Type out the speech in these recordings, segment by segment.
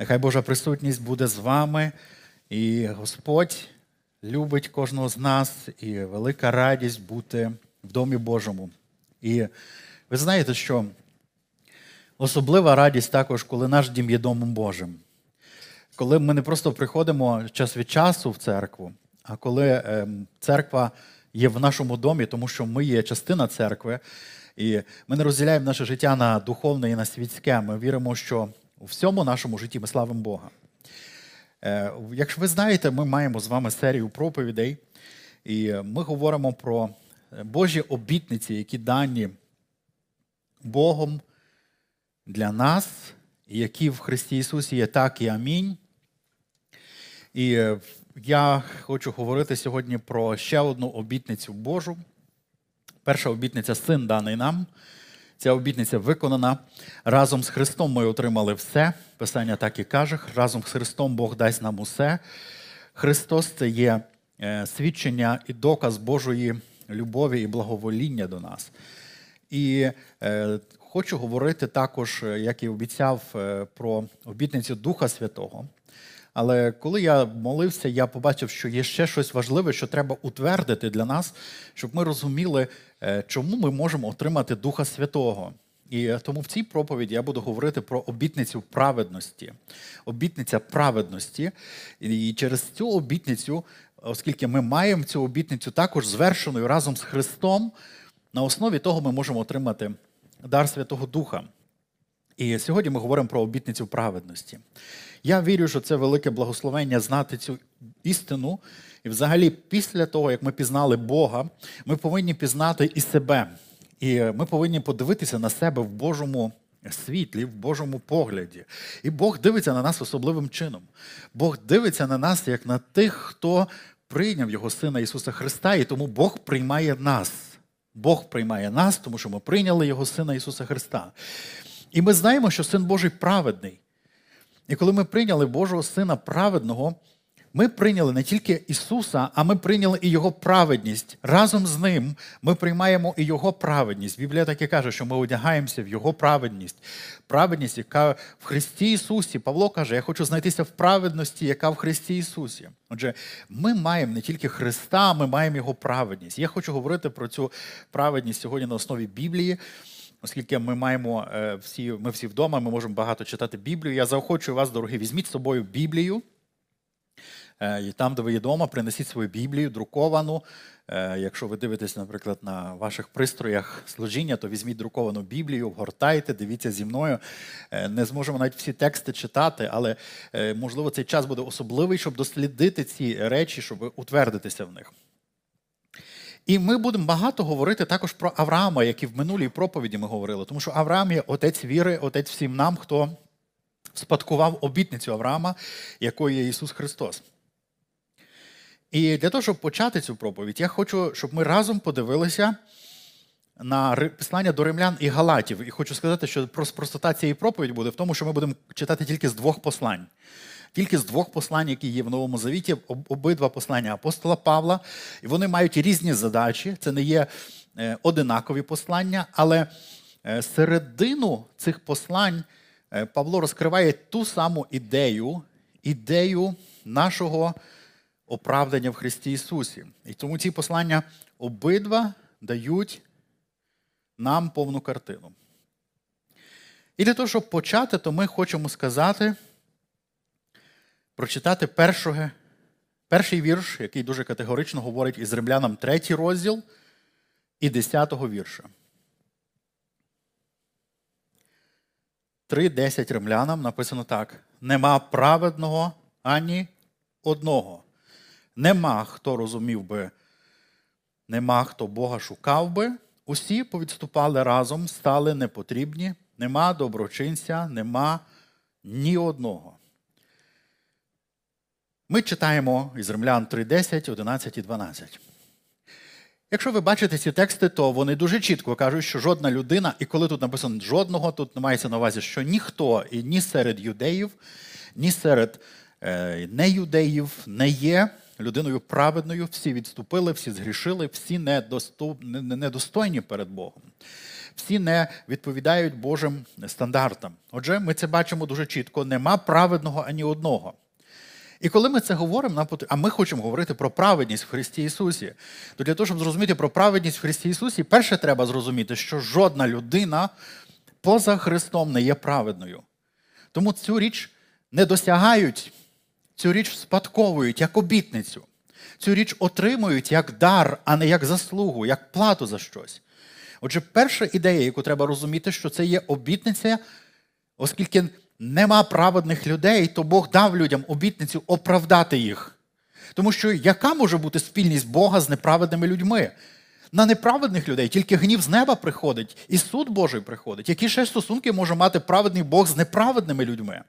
Нехай Божа присутність буде з вами, і Господь любить кожного з нас, і велика радість бути в Домі Божому. І ви знаєте, що особлива радість також, коли наш дім є Домом Божим. Коли ми не просто приходимо час від часу в церкву, а коли ем, церква є в нашому домі, тому що ми є частина церкви, і ми не розділяємо наше життя на духовне і на світське. Ми віримо, що у всьому нашому житті ми славимо Бога. Е, Якщо ви знаєте, ми маємо з вами серію проповідей, і ми говоримо про Божі обітниці, які дані Богом для нас, які в Христі Ісусі є так і амінь. І е, я хочу говорити сьогодні про ще одну обітницю Божу. Перша обітниця син даний нам. Ця обітниця виконана. Разом з Христом ми отримали все. Писання так і каже: разом з Христом Бог дасть нам усе. Христос це є е, свідчення і доказ Божої любові і благовоління до нас. І е, хочу говорити також, е, як і обіцяв, про обітницю Духа Святого. Але коли я молився, я побачив, що є ще щось важливе, що треба утвердити для нас, щоб ми розуміли, чому ми можемо отримати Духа Святого. І е, тому в цій проповіді я буду говорити про обітницю праведності. Обітниця праведності. І через цю обітницю, оскільки ми маємо цю обітницю також звершеною разом з Христом, на основі того ми можемо отримати дар Святого Духа. І сьогодні ми говоримо про обітницю праведності. Я вірю, що це велике благословення знати цю істину. І взагалі, після того, як ми пізнали Бога, ми повинні пізнати і себе. І ми повинні подивитися на себе в Божому світлі, в Божому погляді. І Бог дивиться на нас особливим чином. Бог дивиться на нас як на тих, хто прийняв Його Сина Ісуса Христа, і тому Бог приймає нас. Бог приймає нас, тому що ми прийняли Його Сина Ісуса Христа. І ми знаємо, що Син Божий праведний. І коли ми прийняли Божого Сина праведного, ми прийняли не тільки Ісуса, а ми прийняли і Його праведність. Разом з Ним ми приймаємо і Його праведність. Біблія так і каже, що ми одягаємося в Його праведність. Праведність, яка в Христі Ісусі. Павло каже, я хочу знайтися в праведності, яка в Христі Ісусі. Отже, ми маємо не тільки Христа, ми маємо Його праведність. Я хочу говорити про цю праведність сьогодні на основі Біблії. Оскільки ми маємо е, всі, ми всі вдома, ми можемо багато читати Біблію. Я заохочую вас, дорогі, візьміть з собою Біблію. Е, І там, де ви є вдома, принесіть свою Біблію, друковану. Е, Якщо ви дивитесь, наприклад, на ваших пристроях служіння, то візьміть друковану Біблію, вгортайте, дивіться зі мною. Е, Не зможемо навіть всі тексти читати, але можливо цей час буде особливий, щоб дослідити ці речі, щоб утвердитися в них. І ми будемо багато говорити також про Авраама, як і в минулій проповіді ми говорили, тому що Авраам є отець віри, отець всім нам, хто спадкував обітницю Авраама, якою є Ісус Христос. І для того, щоб почати цю проповідь, я хочу, щоб ми разом подивилися на послання до римлян і Галатів. І хочу сказати, що простота цієї проповіді буде в тому, що ми будемо читати тільки з двох послань. Тільки з двох послань, які є в Новому Завіті, обидва послання апостола Павла, і вони мають різні задачі. Це не є е, одинакові послання, але е, середину цих послань е, Павло розкриває ту саму ідею, ідею нашого оправдання в Христі Ісусі. І тому ці послання обидва дають нам повну картину. І для того, щоб почати, то ми хочемо сказати, прочитати першого, перший вірш, який дуже категорично говорить із римлянам третій розділ і десятого вірша. 3.10 римлянам написано так: нема праведного ані одного. Нема хто розумів би, нема хто Бога шукав би. Усі повідступали разом, стали непотрібні, нема доброчинця, нема ні одного. Ми читаємо із Римлян 3.10, 11 і 12. Якщо ви бачите ці тексти, то вони дуже чітко кажуть, що жодна людина, і коли тут написано жодного, тут мається на увазі, що ніхто і ні серед юдеїв, ні серед е, неюдеїв не є людиною праведною, всі відступили, всі згрішили, всі недостойні перед Богом. Всі не відповідають Божим стандартам. Отже, ми це бачимо дуже чітко: нема праведного ані одного. І коли ми це говоримо, нам а ми хочемо говорити про праведність в Христі Ісусі, то для того, щоб зрозуміти про праведність в Христі Ісусі, перше треба зрозуміти, що жодна людина поза Христом не є праведною. Тому цю річ не досягають, цю річ спадковують як обітницю. Цю річ отримують як дар, а не як заслугу, як плату за щось. Отже, перша ідея, яку треба розуміти, що це є обітниця, оскільки нема праведних людей, то Бог дав людям обітницю оправдати їх. Тому що яка може бути спільність Бога з неправедними людьми? На неправедних людей тільки гнів з неба приходить, і суд Божий приходить. Які ще стосунки може мати праведний Бог з неправедними людьми?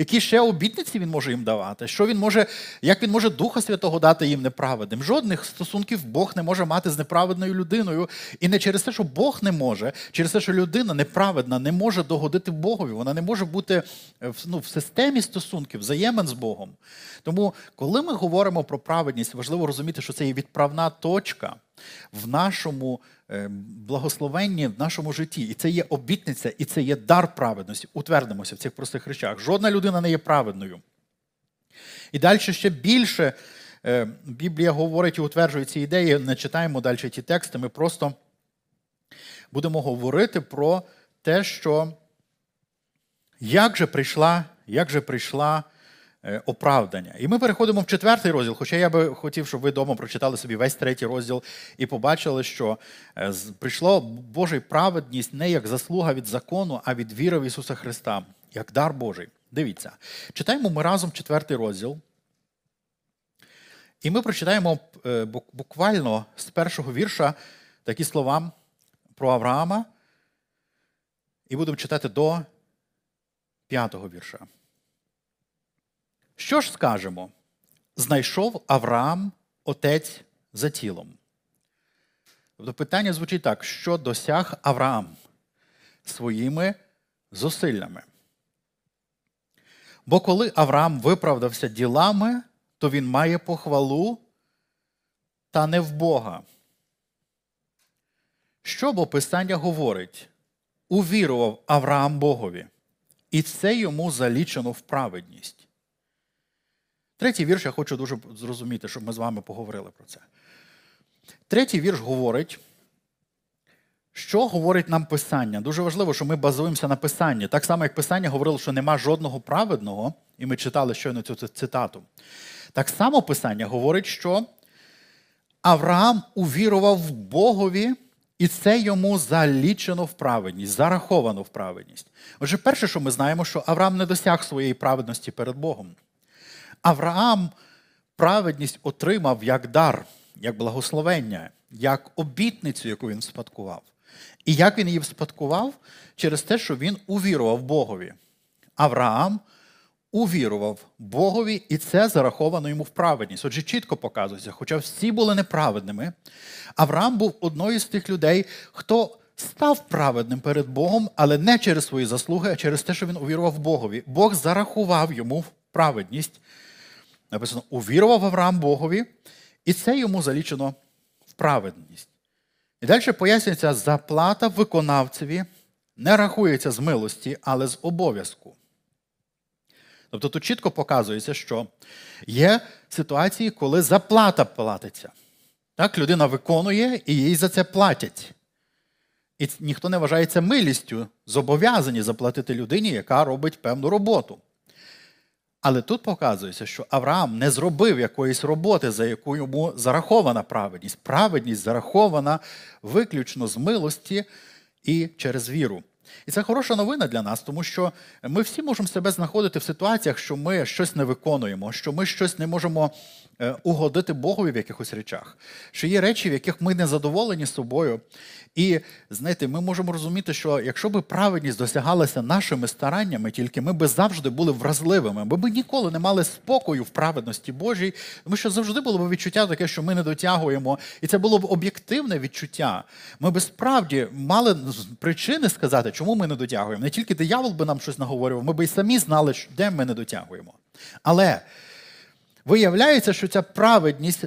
Які ще обітниці він може їм давати? Що він може, Як він може Духа Святого дати їм неправедним? Жодних стосунків Бог не може мати з неправедною людиною. І не через те, що Бог не може, через те, що людина неправедна не може догодити Богові. Вона не може бути ну, в системі стосунків, взаємин з Богом. Тому, коли ми говоримо про праведність, важливо розуміти, що це є відправна точка в нашому е, благословенні, в нашому житті. І це є обітниця, і це є дар праведності. Утвердимося в цих простих речах. Жодна людина не є праведною. І далі ще більше е, Біблія говорить і утверджує ці ідеї. Не читаємо далі ті тексти. Ми просто будемо говорити про те, що як же прийшла, як же прийшла. Е, оправдання. І ми переходимо в четвертий розділ. Хоча я би хотів, щоб ви вдома прочитали собі весь третій розділ і побачили, що е, прийшло Божа праведність не як заслуга від закону, а від віри в Ісуса Христа, як дар Божий. Дивіться, читаємо ми разом четвертий розділ. І ми прочитаємо е, буквально з першого вірша такі слова про Авраама. І будемо читати до п'ятого вірша. Що ж скажемо? Знайшов Авраам отець за тілом. Тобто питання звучить так: що досяг Авраам своїми зусиллями? Бо коли Авраам виправдався ділами, то він має похвалу та не в Бога. Що бо Писання говорить? Увірував Авраам Богові, і це йому залічено в праведність. Третій вірш я хочу дуже зрозуміти, щоб ми з вами поговорили про це. Третій вірш говорить, що говорить нам Писання. Дуже важливо, що ми базуємося на Писанні. Так само, як Писання говорило, що нема жодного праведного, і ми читали щойно цю цитату. Так само Писання говорить, що Авраам увірував Богові, і це йому залічено в праведність, зараховано в праведність. Отже, перше, що ми знаємо, що Авраам не досяг своєї праведності перед Богом. Авраам праведність отримав як дар, як благословення, як обітницю, яку він спадкував. І як він її спадкував? Через те, що він увірував Богові. Авраам увірував Богові, і це зараховано йому в праведність. Отже, чітко показується, хоча всі були неправедними, Авраам був одною з тих людей, хто став праведним перед Богом, але не через свої заслуги, а через те, що він увірував Богові. Бог зарахував йому праведність написано: увірував Авраам Богові, і це йому залічено в праведність. І далі пояснюється, заплата виконавцеві не рахується з милості, але з обов'язку. Тобто тут чітко показується, що є ситуації, коли заплата платиться. Так, Людина виконує і їй за це платять. І ніхто не вважається милістю, зобов'язані заплатити людині, яка робить певну роботу. Але тут показується, що Авраам не зробив якоїсь роботи, за яку йому зарахована праведність. Праведність зарахована виключно з милості і через віру. І це хороша новина для нас, тому що ми всі можемо себе знаходити в ситуаціях, що ми щось не виконуємо, що ми щось не можемо е, угодити Богові в якихось речах, що є речі, в яких ми не задоволені собою. І знаєте, ми можемо розуміти, що якщо би праведність досягалася нашими стараннями, тільки ми би завжди були вразливими, ми б ніколи не мали спокою в праведності Божій, тому що завжди було б відчуття таке, що ми не дотягуємо. І це було б об'єктивне відчуття. Ми б справді мали причини сказати, чому ми не дотягуємо. Не тільки диявол би нам щось наговорював, ми б і самі знали, де ми не дотягуємо. Але Виявляється, що ця праведність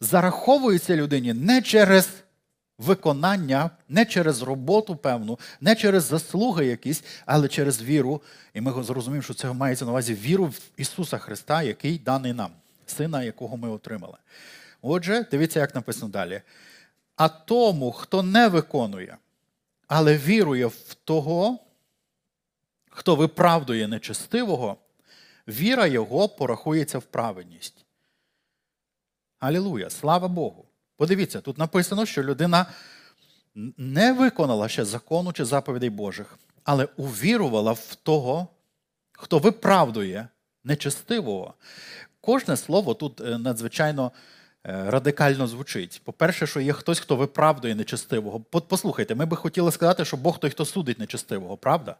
зараховується людині не через виконання, не через роботу певну, не через заслуги якісь, але через віру. І ми зрозуміємо, що це мається на увазі віру в Ісуса Христа, який даний нам, сина, якого ми отримали. Отже, дивіться, як написано далі. А тому, хто не виконує, але вірує в того, хто виправдує нечестивого, віра його порахується в праведність. Алілуя! Слава Богу! Подивіться, тут написано, що людина не виконала ще закону чи заповідей Божих, але увірувала в того, хто виправдує нечестивого. Кожне слово тут е, надзвичайно радикально звучить. По-перше, що є хтось, хто виправдує нечестивого. Послухайте, ми би хотіли сказати, що Бог той, хто судить нечестивого, правда?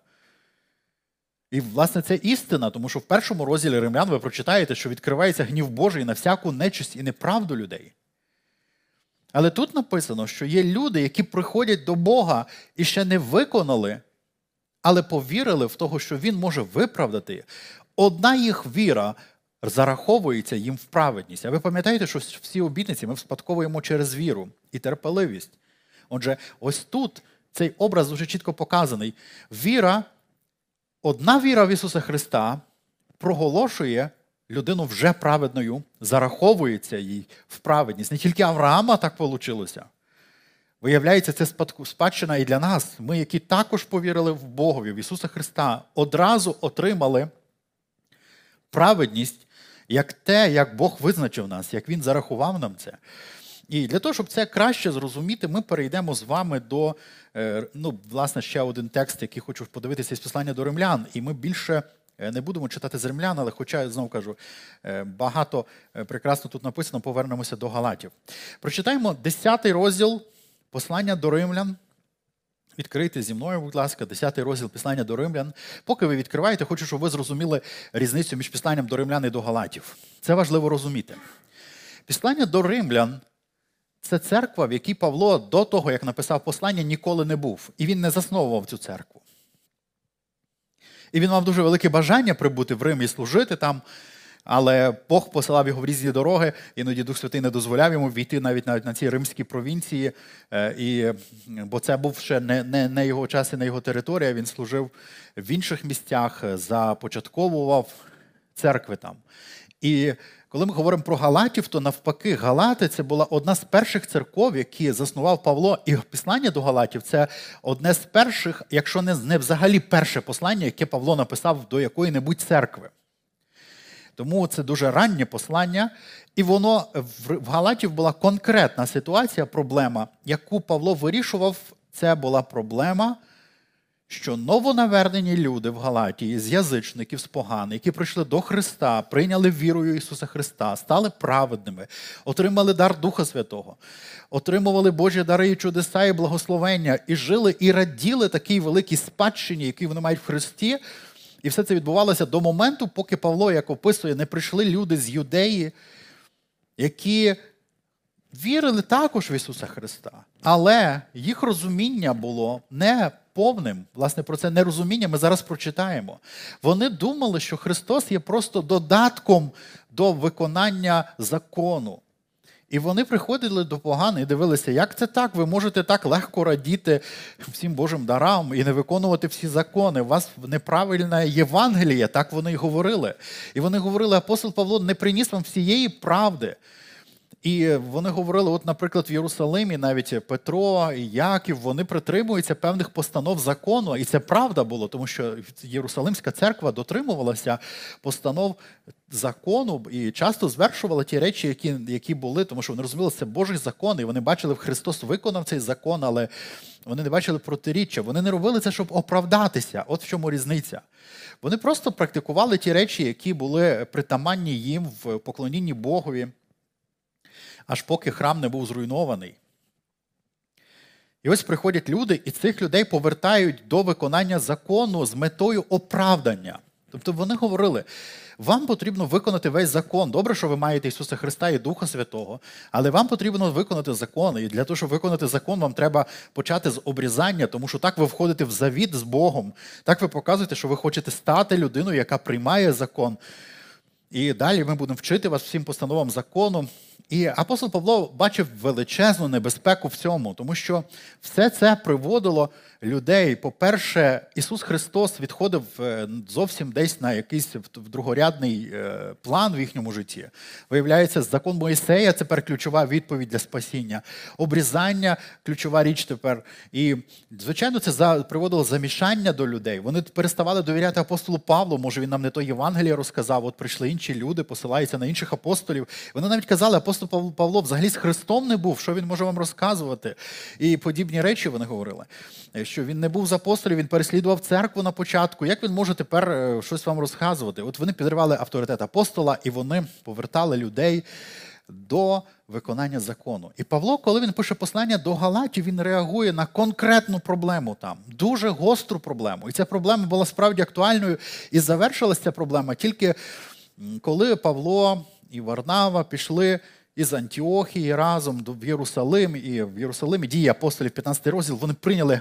І, власне, це істина, тому що в першому розділі римлян ви прочитаєте, що відкривається гнів Божий на всяку нечисть і неправду людей. Але тут написано, що є люди, які приходять до Бога і ще не виконали, але повірили в того, що Він може виправдати. Одна їх віра зараховується їм в праведність. А ви пам'ятаєте, що всі обітниці ми вспадковуємо через віру і терпеливість. Отже, ось тут цей образ дуже чітко показаний. Віра, одна віра в Ісуса Христа проголошує людину вже праведною, зараховується їй в праведність. Не тільки Авраама так вийшло. Виявляється, це спадщина і для нас. Ми, які також повірили в Богові, в Ісуса Христа, одразу отримали праведність як те, як Бог визначив нас, як Він зарахував нам це. І для того, щоб це краще зрозуміти, ми перейдемо з вами до е, ну, власне, ще один текст, який хочу подивитися із послання до римлян. І ми більше Е, не будемо читати з римлян, але хоча я знову кажу, е, багато прекрасно тут написано, повернемося до Галатів. Прочитаємо 10 розділ послання до римлян. Відкрийте зі мною, будь ласка, 10 розділ Післання до римлян. Поки ви відкриваєте, хочу, щоб ви зрозуміли різницю між післанням до римлян і до Галатів. Це важливо розуміти. Післання до римлян це церква, в якій Павло до того, як написав послання, ніколи не був. І він не засновував цю церкву. І він мав дуже велике бажання прибути в Рим і служити там. Але Бог посилав його в різні дороги, іноді Дух Святий не дозволяв йому війти навіть навіть на ці римські провінції, е, і, бо це був ще не не, не його час і не його територія. Він служив в інших місцях, започатковував церкви там. І коли ми говоримо про Галатів, то навпаки, Галати це була одна з перших церков, які заснував Павло. І послання до Галатів це одне з перших, якщо не взагалі перше послання, яке Павло написав до якої-небудь церкви. Тому це дуже раннє послання, і воно в Галатів була конкретна ситуація, проблема, яку Павло вирішував. Це була проблема що новонавернені люди в Галатії з язичників, з поган, які прийшли до Христа, прийняли вірою Ісуса Христа, стали праведними, отримали дар Духа Святого, отримували Божі дари і чудеса і благословення, і жили, і раділи такій великій спадщині, які вони мають в Христі. І все це відбувалося до моменту, поки Павло, як описує, не прийшли люди з юдеї, які вірили також в Ісуса Христа. Але їх розуміння було не повним. Власне, про це нерозуміння ми зараз прочитаємо. Вони думали, що Христос є просто додатком до виконання закону. І вони приходили до погани і дивилися, як це так? Ви можете так легко радіти всім Божим дарам і не виконувати всі закони. У вас неправильна Євангелія, так вони й говорили. І вони говорили, апостол Павло не приніс вам всієї правди. І вони говорили, от, наприклад, в Єрусалимі навіть Петро і Яків вони притримуються певних постанов закону, і це правда було, тому що Єрусалимська церква дотримувалася постанов закону і часто звершувала ті речі, які які були, тому що вони розуміли, це Божий закон, і вони бачили, Христос виконав цей закон, але вони не бачили протиріччя. Вони не робили це, щоб оправдатися. От в чому різниця. Вони просто практикували ті речі, які були притаманні їм в поклонінні Богові аж поки храм не був зруйнований. І ось приходять люди, і цих людей повертають до виконання закону з метою оправдання. Тобто вони говорили: вам потрібно виконати весь закон. Добре, що ви маєте Ісуса Христа і Духа Святого, але вам потрібно виконати закон. І для того, щоб виконати закон, вам треба почати з обрізання, тому що так ви входите в завіт з Богом. Так ви показуєте, що ви хочете стати людиною, яка приймає закон. І далі ми будемо вчити вас всім постановам закону. І апостол Павло бачив величезну небезпеку в цьому, тому що все це приводило людей. По-перше, Ісус Христос відходив е, зовсім десь на якийсь другорядний е, план в їхньому житті. Виявляється, закон Моїсея тепер ключова відповідь для спасіння, обрізання ключова річ тепер. І, звичайно, це приводило замішання до людей. Вони переставали довіряти апостолу Павлу. Може, він нам не то Євангеліє розказав, от прийшли інші люди, посилаються на інших апостолів. Вони навіть казали, апостол Павло взагалі з Христом не був, що він може вам розказувати. І подібні речі вони говорили що він не був з апостолів, він переслідував церкву на початку. Як він може тепер е, щось вам розказувати? От вони підривали авторитет апостола і вони повертали людей до виконання закону. І Павло, коли він пише послання до Галатів, він реагує на конкретну проблему там, дуже гостру проблему. І ця проблема була справді актуальною. І завершилася ця проблема тільки коли Павло і Варнава пішли із Антіохії разом в Єрусалим, і в Єрусалимі дії апостолів 15 розділ, вони прийняли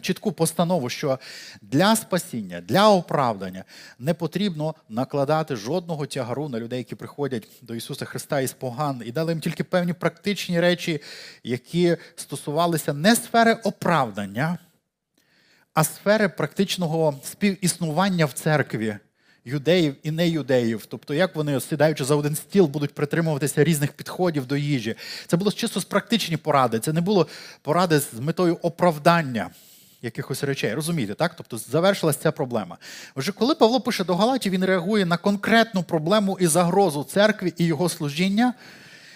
чітку постанову, що для спасіння, для оправдання не потрібно накладати жодного тягару на людей, які приходять до Ісуса Христа із поган, і дали їм тільки певні практичні речі, які стосувалися не сфери оправдання, а сфери практичного співіснування в церкві юдеїв і неюдеїв. Тобто, як вони, сідаючи за один стіл, будуть притримуватися різних підходів до їжі. Це було чисто з практичні поради, це не було поради з метою оправдання. Якихось речей, розумієте, так? Тобто завершилася ця проблема. Отже, коли Павло пише до Галатів, він реагує на конкретну проблему і загрозу церкві і його служіння.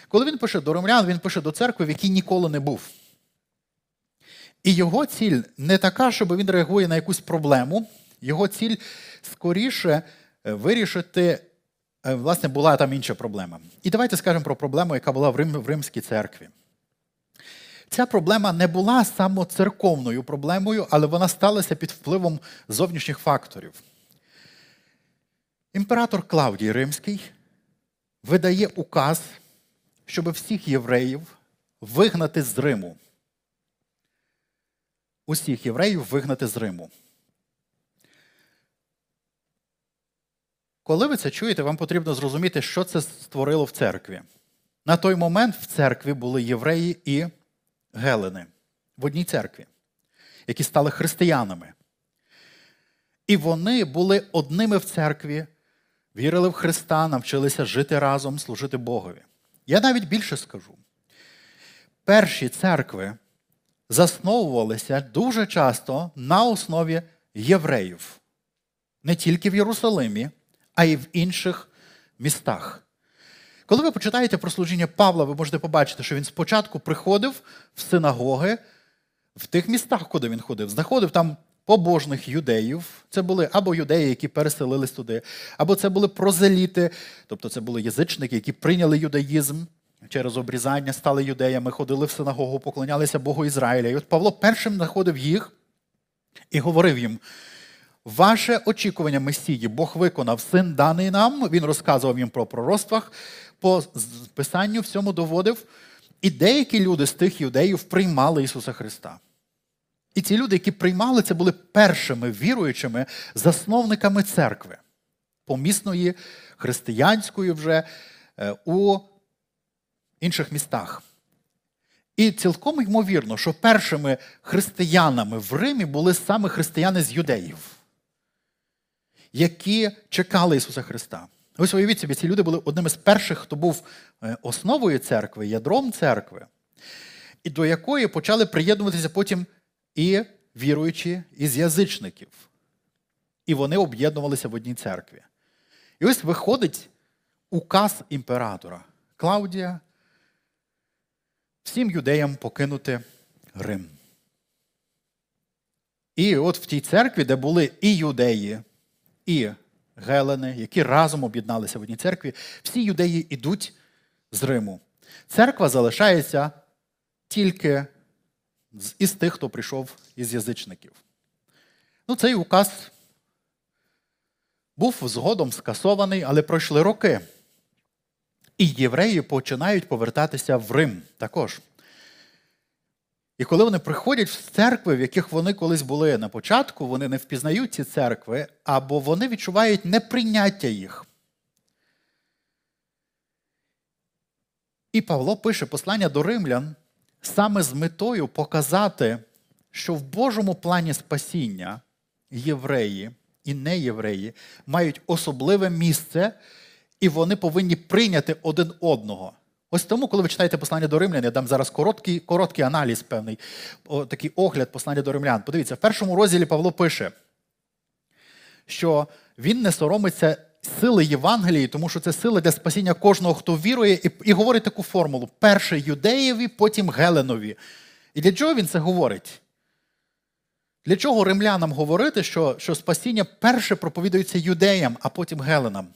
Коли він пише до ромлян, він пише до церкви, в якій ніколи не був. І його ціль не така, щоб він реагує на якусь проблему. Його ціль скоріше е, вирішити, е, власне, була там інша проблема. І давайте скажемо про проблему, яка була в, Рим, в Римській церкві. Ця проблема не була самоцерковною проблемою, але вона сталася під впливом зовнішніх факторів. Імператор Клавдій Римський видає указ, щоб всіх євреїв вигнати з Риму. Усіх євреїв вигнати з Риму. Коли ви це чуєте, вам потрібно зрозуміти, що це створило в церкві. На той момент в церкві були євреї і гелени в одній церкві, які стали християнами. І вони були одними в церкві, вірили в Христа, навчилися жити разом, служити Богові. Я навіть більше скажу. Перші церкви засновувалися дуже часто на основі євреїв, не тільки в Єрусалимі а й в інших містах. Коли ви почитаєте про служіння Павла, ви можете побачити, що він спочатку приходив в синагоги в тих містах, куди він ходив, знаходив там побожних юдеїв. Це були або юдеї, які переселились туди, або це були прозеліти, тобто це були язичники, які прийняли юдаїзм. Через обрізання стали юдеями, ходили в синагогу, поклонялися Богу Ізраїля. І от Павло першим знаходив їх і говорив їм: Ваше очікування Месії Бог виконав син даний нам. Він розказував їм про пророцтвах, по Писанню всьому доводив. І деякі люди з тих юдеїв приймали Ісуса Христа. І ці люди, які приймали, це були першими віруючими засновниками церкви, помісної, християнської вже е, у інших містах. І цілком ймовірно, що першими християнами в Римі були саме християни з юдеїв які чекали Ісуса Христа. Ось уявіть собі, ці люди були одними з перших, хто був е, основою церкви, ядром церкви, і до якої почали приєднуватися потім і віруючі із язичників. І вони об'єднувалися в одній церкві. І ось виходить указ імператора Клаудія всім юдеям покинути Рим. І от в тій церкві, де були і юдеї, і Гелени, які разом об'єдналися в одній церкві, всі юдеї йдуть з Риму. Церква залишається тільки із тих, хто прийшов із язичників. Ну, Цей указ був згодом скасований, але пройшли роки. І євреї починають повертатися в Рим також. І коли вони приходять в церкви, в яких вони колись були на початку, вони не впізнають ці церкви, або вони відчувають неприйняття їх. І Павло пише послання до римлян саме з метою показати, що в Божому плані спасіння євреї і неєвреї мають особливе місце, і вони повинні прийняти один одного. Ось тому, коли ви читаєте послання до римлян, я дам зараз короткий короткий аналіз, певний, о, такий огляд послання до римлян. Подивіться, в першому розділі Павло пише, що він не соромиться сили Євангелії, тому що це сила для спасіння кожного, хто вірує, і, і говорить таку формулу: перше юдеєві, потім Геленові. І для чого він це говорить? Для чого римлянам говорити, що що спасіння перше проповідується юдеям, а потім Геленам?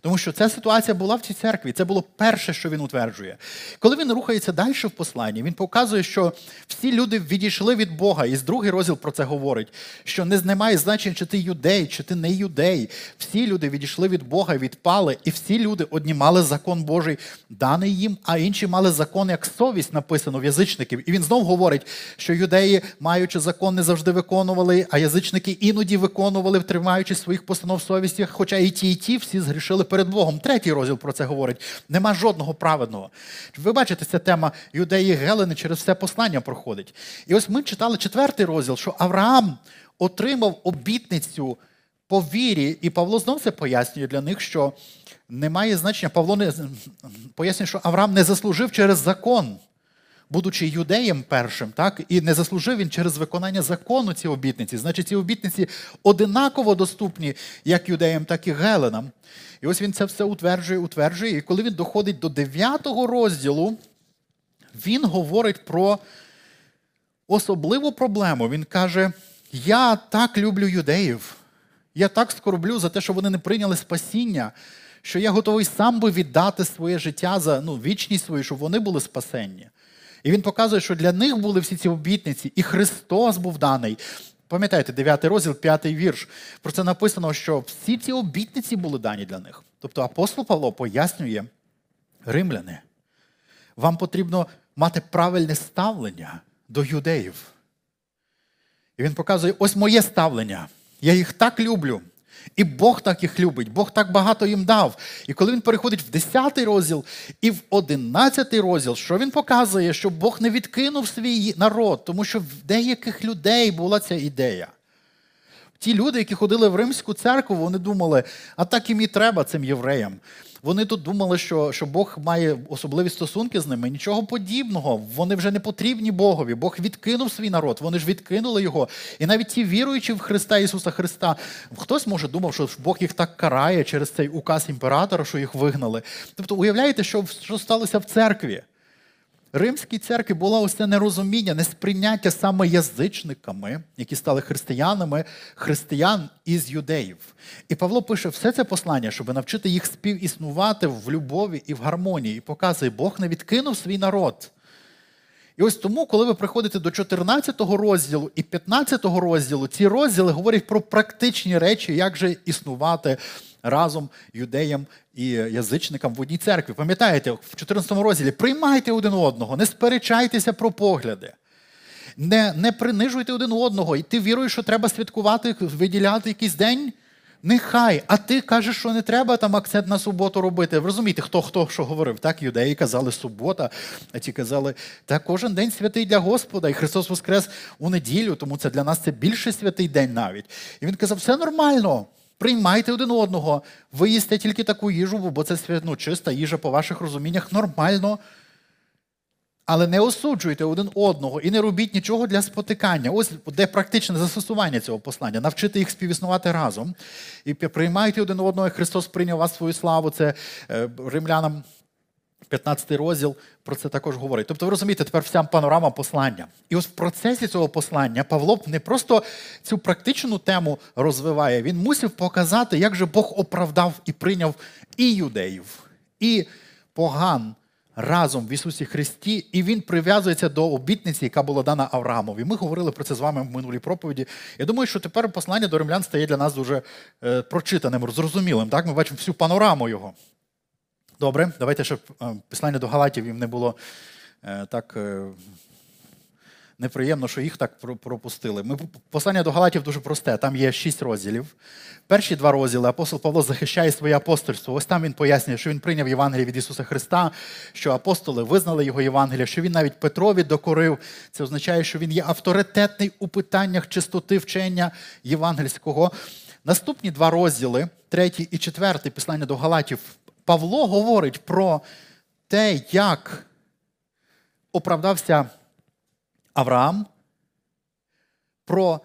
Тому що ця ситуація була в цій церкві. Це було перше, що він утверджує. Коли він рухається далі в посланні, він показує, що всі люди відійшли від Бога. І з другий розділ про це говорить: що не немає значення, чи ти юдей, чи ти не юдей. Всі люди відійшли від Бога, відпали, і всі люди одні мали закон Божий, даний їм, а інші мали закон як совість, написано в язичників. І він знов говорить, що юдеї, маючи закон, не завжди виконували, а язичники іноді виконували, тримаючи своїх постанов совісті, хоча і ті, і ті всі згрішили перед Богом. Третій розділ про це говорить. Нема жодного праведного. Ви бачите, ця тема юдеї Гелени через все послання проходить. І ось ми читали четвертий розділ, що Авраам отримав обітницю по вірі, і Павло знов це пояснює для них, що немає значення. Павло не пояснює, що Авраам не заслужив через закон будучи юдеєм першим, так, і не заслужив він через виконання закону ці обітниці. Значить, ці обітниці одинаково доступні як юдеям, так і геленам. І ось він це все утверджує, утверджує. І коли він доходить до 9 розділу, він говорить про особливу проблему. Він каже: Я так люблю юдеїв, я так скорблю за те, що вони не прийняли спасіння, що я готовий сам би віддати своє життя за ну, вічність свою, щоб вони були спасенні. І він показує, що для них були всі ці обітниці, і Христос був даний. Пам'ятаєте, 9 розділ, 5 вірш. Про це написано, що всі ці обітниці були дані для них. Тобто апостол Павло пояснює, римляни, вам потрібно мати правильне ставлення до юдеїв. І він показує: ось моє ставлення. Я їх так люблю. І Бог так їх любить, Бог так багато їм дав. І коли він переходить в 10 розділ і в 11 розділ, що він показує, що Бог не відкинув свій народ, тому що в деяких людей була ця ідея. Ті люди, які ходили в римську церкву, вони думали, а так їм і треба цим євреям. Вони тут думали, що що Бог має особливі стосунки з ними. Нічого подібного. Вони вже не потрібні Богові. Бог відкинув свій народ, вони ж відкинули його. І навіть ті віруючі в Христа Ісуса Христа, хтось може думав, що Бог їх так карає через цей указ імператора, що їх вигнали. Тобто, уявляєте, що, що сталося в церкві? Римській церкві було ось це нерозуміння, несприйняття саме язичниками, які стали християнами, християн із юдеїв. І Павло пише все це послання, щоб навчити їх співіснувати в любові і в гармонії. І показує, Бог не відкинув свій народ. І ось тому, коли ви приходите до 14 розділу і 15 розділу, ці розділи говорять про практичні речі, як же існувати разом юдеям і язичникам в одній церкві. Пам'ятаєте, в 14 розділі приймайте один одного, не сперечайтеся про погляди. Не не принижуйте один одного, і ти віруєш, що треба святкувати, виділяти якийсь день. Нехай, а ти кажеш, що не треба там акцент на суботу робити. Ви розумієте, хто хто що говорив? Так, юдеї казали субота, а ті казали, та кожен день святий для Господа, і Христос Воскрес у неділю, тому це для нас це більше святий день навіть. І він казав, все нормально. Приймайте один одного, ви їсте тільки таку їжу, бо це ну, чиста їжа по ваших розуміннях нормально. Але не осуджуйте один одного і не робіть нічого для спотикання. Ось де практичне застосування цього послання, навчити їх співіснувати разом. І приймайте один одного, і Христос прийняв вас свою славу. Це е, римлянам 15 розділ про це також говорить. Тобто, ви розумієте, тепер вся панорама послання. І ось в процесі цього послання Павло не просто цю практичну тему розвиває, він мусив показати, як же Бог оправдав і прийняв і юдеїв, і поган разом в Ісусі Христі, і він прив'язується до обітниці, яка була дана Авраамові. Ми говорили про це з вами в минулій проповіді. Я думаю, що тепер послання до римлян стає для нас дуже е, прочитаним, зрозумілим. Так? Ми бачимо всю панораму його. Добре, давайте, щоб е, послання до Галатів їм не було е, так. Е, неприємно, що їх так пропустили. Ми послання до Галатів дуже просте. Там є шість розділів. Перші два розділи апостол Павло захищає своє апостольство. Ось там він пояснює, що він прийняв Євангеліє від Ісуса Христа, що апостоли визнали його Євангелія, що він навіть Петрові докорив. Це означає, що він є авторитетний у питаннях чистоти вчення євангельського. Наступні два розділи, третій і четвертий послання до Галатів, Павло говорить про те, як оправдався Авраам, про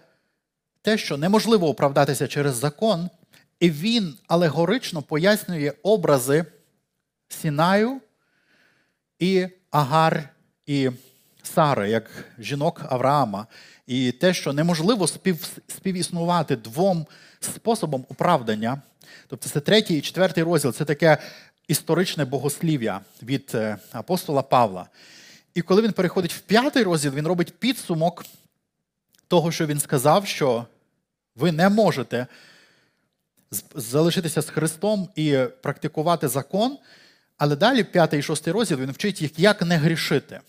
те, що неможливо оправдатися через закон, і він алегорично пояснює образи Сінаю і Агар і Сари, як жінок Авраама, і те, що неможливо спів, співіснувати двом способом оправдання. Тобто це третій і четвертий розділ це таке історичне богослів'я від е, апостола Павла. І коли він переходить в п'ятий розділ, він робить підсумок того, що він сказав, що ви не можете залишитися з Христом і практикувати закон, але далі п'ятий і шостий розділ він вчить їх, як не грішити.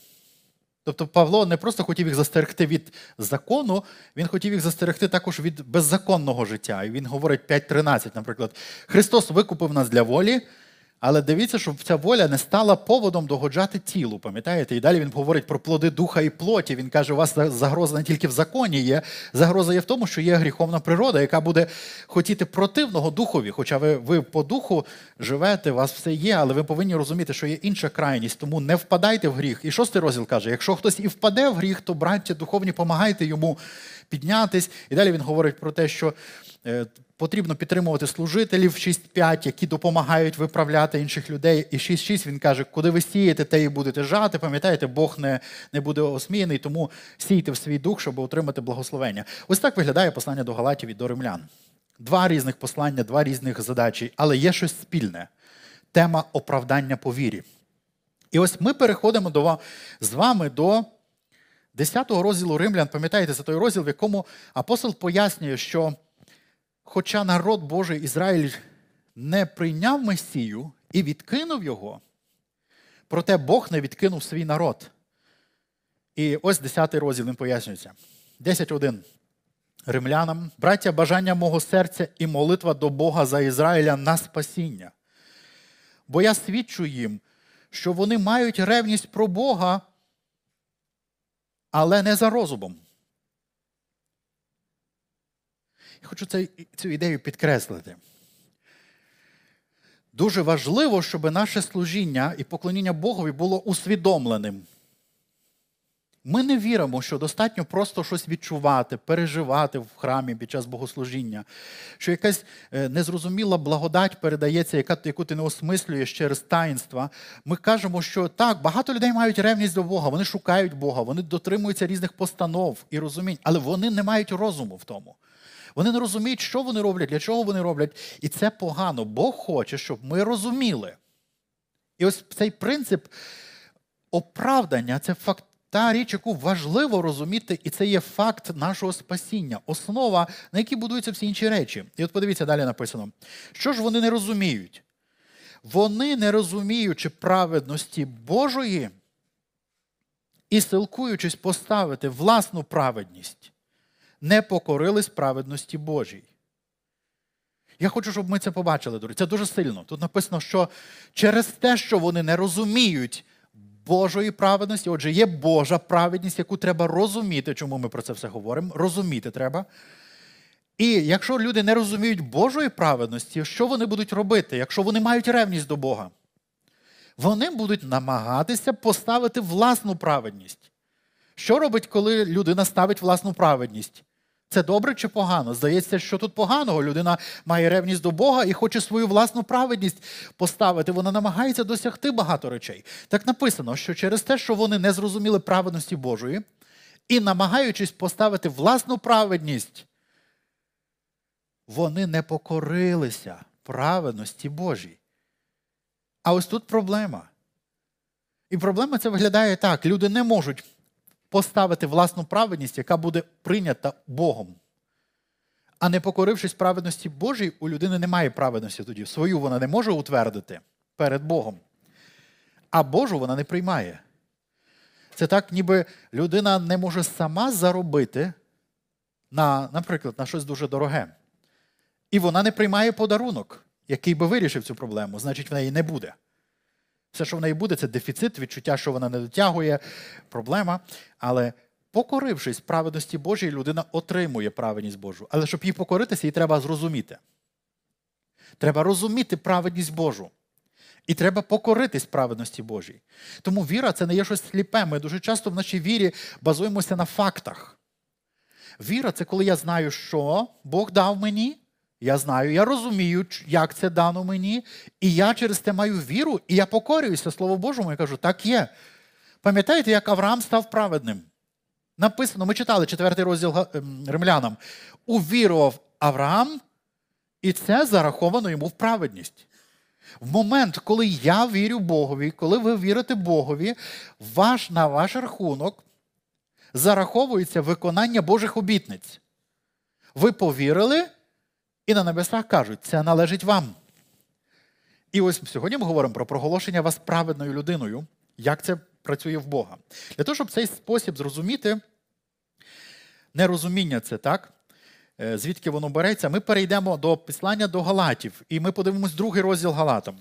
Тобто Павло не просто хотів їх застерегти від закону, він хотів їх застерегти також від беззаконного життя. І він говорить 5.13, наприклад, Христос викупив нас для волі, але дивіться, щоб ця воля не стала поводом догоджати тілу, пам'ятаєте? І далі він говорить про плоди духа і плоті. Він каже, у вас загроза не тільки в законі є, загроза є в тому, що є гріховна природа, яка буде хотіти противного духові. Хоча ви, ви по духу живете, у вас все є, але ви повинні розуміти, що є інша крайність, тому не впадайте в гріх. І шостий розділ каже: якщо хтось і впаде в гріх, то браття духовні, помагайте йому піднятись. І далі він говорить про те, що. Е, Потрібно підтримувати служителів 6-5, які допомагають виправляти інших людей. І 6-6 він каже, куди ви сієте, те і будете жати. Пам'ятаєте, Бог не, не буде осміяний, тому сійте в свій дух, щоб отримати благословення. Ось так виглядає послання до Галатів і до римлян. Два різних послання, два різних задачі, але є щось спільне тема оправдання по вірі. І ось ми переходимо до, з вами до 10 розділу римлян. Пам'ятаєте, це той розділ, в якому апостол пояснює, що хоча народ Божий Ізраїль не прийняв Месію і відкинув його, проте Бог не відкинув свій народ. І ось 10 розділ він пояснюється. 10.1. Римлянам, браття, бажання мого серця і молитва до Бога за Ізраїля на спасіння. Бо я свідчу їм, що вони мають ревність про Бога, але не за розумом. Я хочу цей- цю ідею підкреслити. Дуже важливо, щоб наше служіння і поклоніння Богові було усвідомленим. Ми не віримо, що достатньо просто щось відчувати, переживати в храмі під час богослужіння, що якась е, незрозуміла благодать передається, яка, яку ти не осмислюєш через таїнства. Ми кажемо, що так, багато людей мають ревність до Бога, вони шукають Бога, вони дотримуються різних постанов і розумінь, але вони не мають розуму в тому. Вони не розуміють, що вони роблять, для чого вони роблять. І це погано. Бог хоче, щоб ми розуміли. І ось цей принцип оправдання це факт. Та річ, яку важливо розуміти, і це є факт нашого спасіння, основа, на якій будуються всі інші речі. І от подивіться, далі написано: що ж вони не розуміють? Вони, не розуміючи праведності Божої і силкуючись поставити власну праведність, не покорились праведності Божій. Я хочу, щоб ми це побачили, друзі. Це дуже сильно. Тут написано, що через те, що вони не розуміють Божої праведності, отже, є Божа праведність, яку треба розуміти, чому ми про це все говоримо. Розуміти треба. І якщо люди не розуміють Божої праведності, що вони будуть робити, якщо вони мають ревність до Бога? Вони будуть намагатися поставити власну праведність. Що робить, коли людина ставить власну праведність? Це добре чи погано? Здається, що тут поганого. Людина має ревність до Бога і хоче свою власну праведність поставити. Вона намагається досягти багато речей. Так написано, що через те, що вони не зрозуміли праведності Божої і намагаючись поставити власну праведність, вони не покорилися праведності Божій. А ось тут проблема. І проблема це виглядає так: люди не можуть поставити власну праведність, яка буде прийнята Богом. А не покорившись праведності Божій, у людини немає праведності тоді. Свою вона не може утвердити перед Богом. А Божу вона не приймає. Це так, ніби людина не може сама заробити, на, наприклад, на щось дуже дороге. І вона не приймає подарунок, який би вирішив цю проблему, значить, в неї не буде. Все, що в неї буде, це дефіцит, відчуття, що вона не дотягує, проблема. Але покорившись праведності Божій, людина отримує праведність Божу. Але щоб їй покоритися, їй треба зрозуміти. Треба розуміти праведність Божу. І треба покоритись праведності Божій. Тому віра це не є щось сліпе. Ми дуже часто в нашій вірі базуємося на фактах. Віра це коли я знаю, що Бог дав мені, я знаю, я розумію, як це дано мені, і я через це маю віру, і я покорююся Слову Божому і кажу, так є. Пам'ятаєте, як Авраам став праведним? Написано, ми читали четвертий розділ ем, римлянам. Увірував Авраам, і це зараховано йому в праведність. В момент, коли я вірю Богові, коли ви вірите Богові, ваш, на ваш рахунок зараховується виконання Божих обітниць. Ви повірили, і на небесах кажуть, це належить вам. І ось сьогодні ми говоримо про проголошення вас праведною людиною, як це працює в Бога. Для того, щоб цей спосіб зрозуміти, нерозуміння це так, е, звідки воно береться, ми перейдемо до післання до Галатів, і ми подивимось другий розділ Галатам.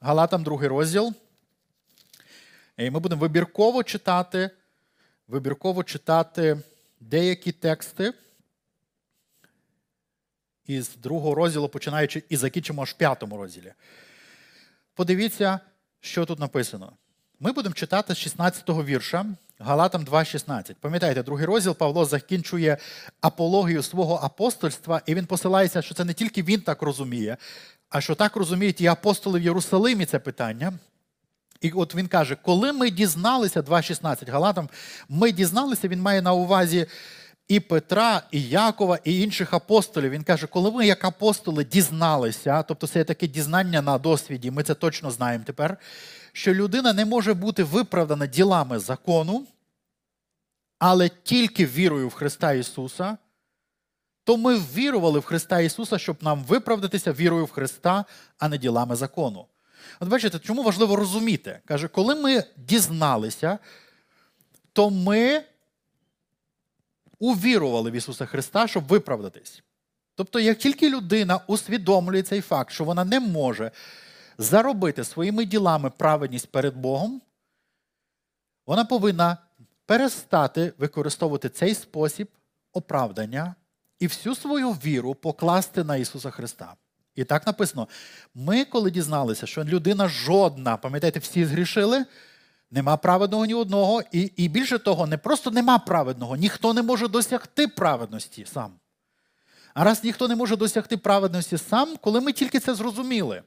Галатам другий розділ. І ми будемо вибірково читати, вибірково читати деякі тексти із другого розділу, починаючи і закінчимо аж в п'ятому розділі. Подивіться, що тут написано. Ми будемо читати з 16-го вірша Галатам 2,16. Пам'ятаєте, другий розділ Павло закінчує апологію свого апостольства, і він посилається, що це не тільки він так розуміє, а що так розуміють і апостоли в Єрусалимі це питання. І от він каже, коли ми дізналися, 2,16 Галатам, ми дізналися, він має на увазі і Петра, і Якова, і інших апостолів. Він каже, коли ми, як апостоли, дізналися, тобто це є таке дізнання на досвіді, ми це точно знаємо тепер, що людина не може бути виправдана ділами закону, але тільки вірою в Христа Ісуса, то ми ввірували в Христа Ісуса, щоб нам виправдатися вірою в Христа, а не ділами закону. От бачите, чому важливо розуміти? Каже, коли ми дізналися, то ми увірували в Ісуса Христа, щоб виправдатись. Тобто, як тільки людина усвідомлює цей факт, що вона не може заробити своїми ділами праведність перед Богом, вона повинна перестати використовувати цей спосіб оправдання і всю свою віру покласти на Ісуса Христа. І так написано: ми, коли дізналися, що людина жодна, пам'ятаєте, всі згрішили, нема праведного ні одного, і і більше того, не просто нема праведного, ніхто не може досягти праведності сам. А раз ніхто не може досягти праведності сам, коли ми тільки це зрозуміли,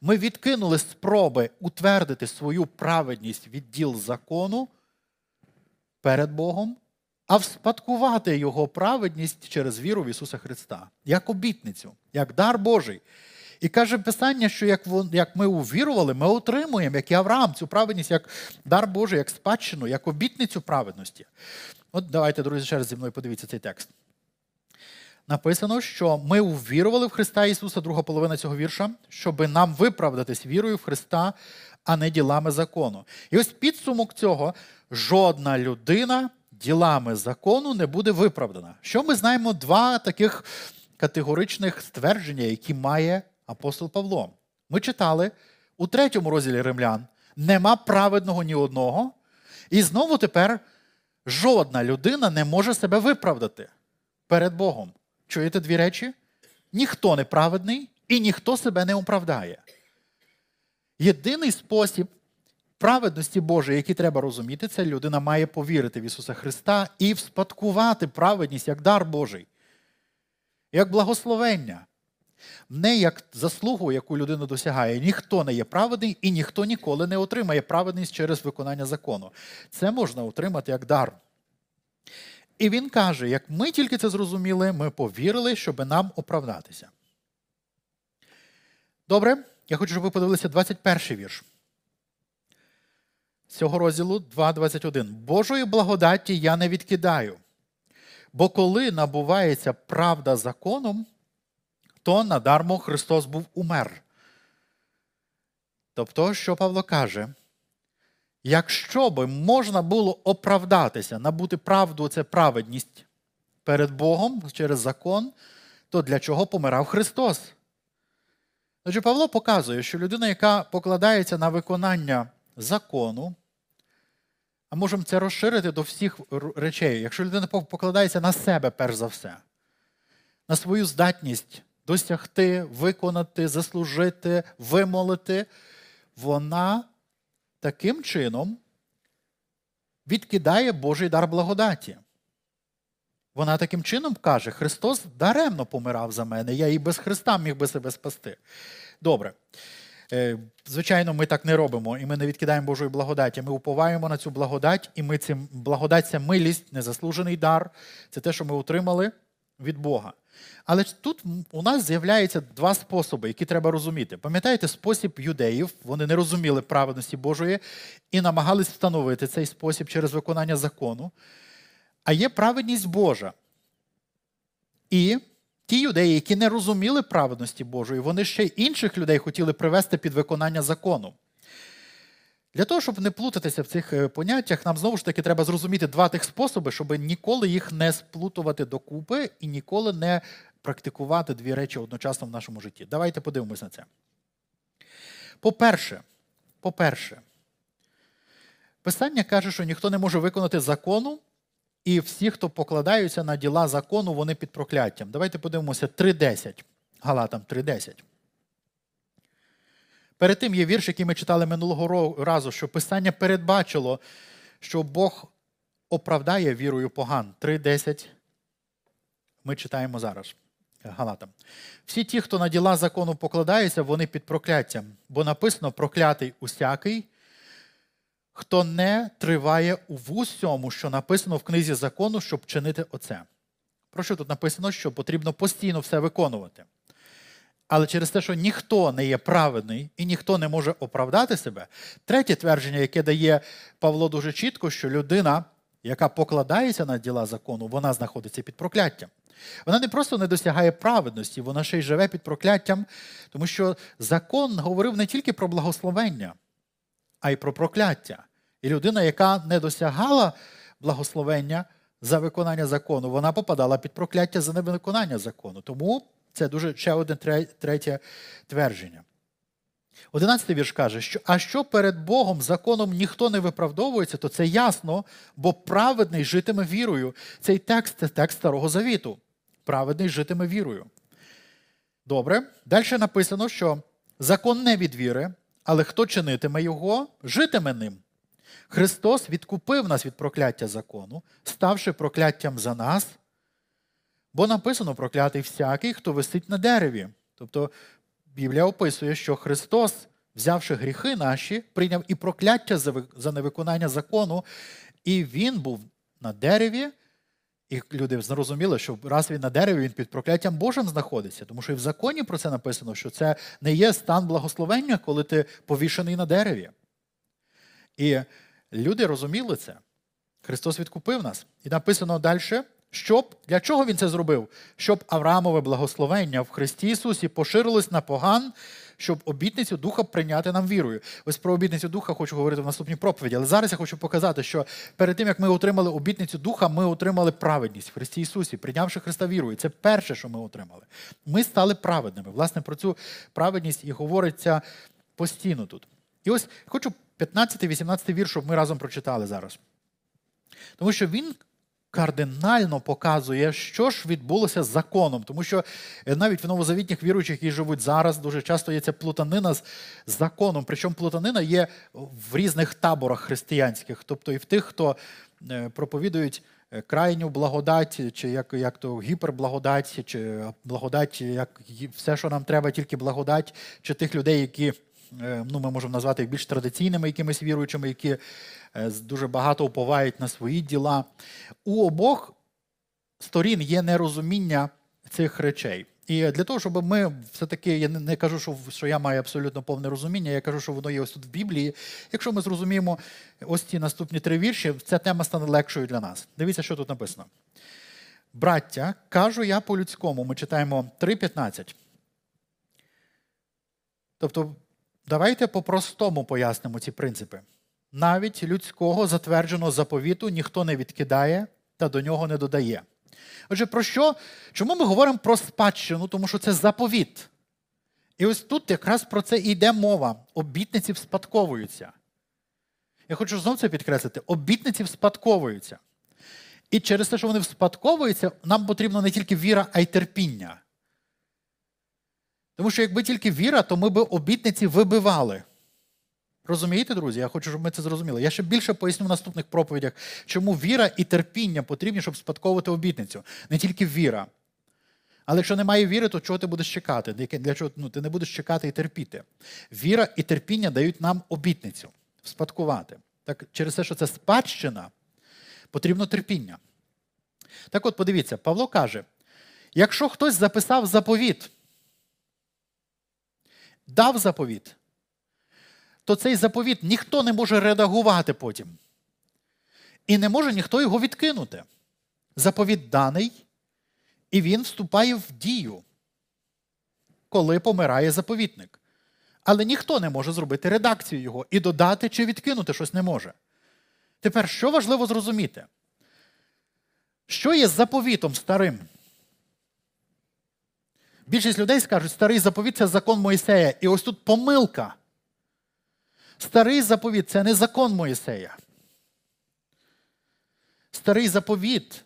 ми відкинули спроби утвердити свою праведність від діл закону перед Богом, а вспадкувати Його праведність через віру в Ісуса Христа, як обітницю, як дар Божий. І каже Писання, що як як ми увірували, ми отримуємо, як і Авраам, цю праведність, як дар Божий, як спадщину, як обітницю праведності. От давайте, друзі, ще раз зі мною подивіться цей текст. Написано, що ми увірували в Христа Ісуса, друга половина цього вірша, щоб нам виправдатись вірою в Христа, а не ділами закону. І ось підсумок цього жодна людина ділами закону не буде виправдана. Що ми знаємо два таких категоричних ствердження, які має апостол Павло. Ми читали у третьому розділі римлян: нема праведного ні одного. І знову тепер жодна людина не може себе виправдати перед Богом. Чуєте дві речі? Ніхто не праведний і ніхто себе не оправдає. Єдиний спосіб праведності Божої, який треба розуміти, це людина має повірити в Ісуса Христа і вспадкувати праведність як дар Божий, як благословення. Не як заслугу, яку людина досягає. Ніхто не є праведний і ніхто ніколи не отримає праведність через виконання закону. Це можна отримати як дар. І він каже: як ми тільки це зрозуміли, ми повірили, щоб нам оправдатися. Добре, я хочу, щоб ви подивилися 21 вірш. Цього розділу 2.21. Божої благодаті я не відкидаю. Бо коли набувається правда законом, то надармо Христос був умер. Тобто, що Павло каже? якщо би можна було оправдатися, набути правду, це праведність перед Богом через закон, то для чого помирав Христос? Отже, Павло показує, що людина, яка покладається на виконання закону, а можемо це розширити до всіх речей, якщо людина покладається на себе, перш за все, на свою здатність досягти, виконати, заслужити, вимолити, вона таким чином відкидає Божий дар благодаті. Вона таким чином каже: Христос даремно помирав за мене, я і без Христа міг би себе спасти. Добре. Е, звичайно, ми так не робимо, і ми не відкидаємо Божої благодаті. Ми уповаємо на цю благодать, і ми цим благодать це милість, незаслужений дар. Це те, що ми отримали від Бога. Але тут у нас з'являються два способи, які треба розуміти. Пам'ятаєте, спосіб юдеїв, вони не розуміли праведності Божої і намагались встановити цей спосіб через виконання закону. А є праведність Божа. І ті юдеї, які не розуміли праведності Божої, вони ще інших людей хотіли привести під виконання закону. Для того, щоб не плутатися в цих е, поняттях, нам знову ж таки треба зрозуміти два тих способи, щоб ніколи їх не сплутувати докупи і ніколи не практикувати дві речі одночасно в нашому житті. Давайте подивимось на це. По-перше, по-перше, Писання каже, що ніхто не може виконати закону, і всі, хто покладаються на діла закону, вони під прокляттям. Давайте подивимося 3.10. Галатам 3.10. Перед тим є вірш, який ми читали минулого разу, що Писання передбачило, що Бог оправдає вірою поган. 3.10. Ми читаємо зараз. Галатам. Всі ті, хто на діла закону покладається, вони під прокляттям, бо написано проклятий усякий, хто не триває в усьому, що написано в книзі закону, щоб чинити оце. Про що тут написано, що потрібно постійно все виконувати. Але через те, що ніхто не є праведний і ніхто не може оправдати себе, третє твердження, яке дає Павло дуже чітко, що людина, яка покладається на діла закону, вона знаходиться під прокляттям. Вона не просто не досягає праведності, вона ще й живе під прокляттям, тому що закон говорив не тільки про благословення, а й про прокляття. І людина, яка не досягала благословення за виконання закону, вона попадала під прокляття за невиконання закону. Тому це дуже ще одне третє твердження. Одинадцятий вірш каже, що а що перед Богом законом ніхто не виправдовується, то це ясно, бо праведний житиме вірою. Цей текст це текст Старого Завіту. Праведний житиме вірою. Добре. Далі написано, що закон не від віри, але хто чинитиме його, житиме ним. Христос відкупив нас від прокляття закону, ставши прокляттям за нас, бо написано проклятий всякий, хто висить на дереві. Тобто Біблія описує, що Христос, взявши гріхи наші, прийняв і прокляття за невиконання закону, і Він був на дереві. І люди зрозуміли, що раз він на дереві, він під прокляттям Божим знаходиться. Тому що і в законі про це написано, що це не є стан благословення, коли ти повішений на дереві. І люди розуміли це. Христос відкупив нас. І написано далі, щоб для чого він це зробив? Щоб Авраамове благословення в Христі Ісусі поширилось на поган, щоб обітницю Духа прийняти нам вірою. Ось про обітницю Духа хочу говорити в наступній проповіді. Але зараз я хочу показати, що перед тим, як ми отримали обітницю Духа, ми отримали праведність в Христі Ісусі, прийнявши Христа вірою. Це перше, що ми отримали. Ми стали праведними. Власне, про цю праведність і говориться постійно тут. І ось хочу 15-18 вірш, щоб ми разом прочитали зараз. Тому що він кардинально показує, що ж відбулося з законом. Тому що е, навіть в новозавітніх віруючих, які живуть зараз, дуже часто є ця плутанина з законом. Причому плутанина є в різних таборах християнських, тобто і в тих, хто е, проповідують. Е, крайню благодать, чи як як то гіперблагодать, чи благодать, як все, що нам треба, тільки благодать, чи тих людей, які ну, ми можемо назвати їх більш традиційними якимись віруючими, які е, дуже багато уповають на свої діла. У обох сторін є нерозуміння цих речей. І для того, щоб ми все-таки, я не кажу, що що я маю абсолютно повне розуміння, я кажу, що воно є ось тут в Біблії. Якщо ми зрозуміємо ось ці наступні три вірші, ця тема стане легшою для нас. Дивіться, що тут написано. Браття, кажу я по-людському, ми читаємо 3.15. Тобто Давайте по-простому пояснимо ці принципи. навіть людського затвердженого заповіту ніхто не відкидає та до нього не додає. Отже, про що? Чому ми говоримо про спадщину? Тому що це заповіт. І ось тут якраз про це йде мова. Обітниці вспадковуються. Я хочу знову це підкреслити: обітниці вспадковуються. І через те, що вони вспадковуються, нам потрібна не тільки віра, а й терпіння. Тому що якби тільки віра, то ми б обітниці вибивали. Розумієте, друзі? Я хочу, щоб ми це зрозуміли. Я ще більше поясню в наступних проповідях, чому віра і терпіння потрібні, щоб спадковувати обітницю. Не тільки віра. Але якщо немає віри, то чого ти будеш чекати? Для чого ну, ти не будеш чекати і терпіти? Віра і терпіння дають нам обітницю спадкувати. Так, Через те, що це спадщина, потрібно терпіння. Так от, подивіться, Павло каже: якщо хтось записав заповіт, дав заповіт, то цей заповіт ніхто не може редагувати потім. І не може ніхто його відкинути. Заповіт даний, і він вступає в дію, коли помирає заповітник. Але ніхто не може зробити редакцію його і додати чи відкинути щось не може. Тепер, що важливо зрозуміти? Що є заповітом старим? Більшість людей скажуть, старий заповіт це закон Моїсея. І ось тут помилка. Старий заповіт це не закон Моїсея. Старий заповіт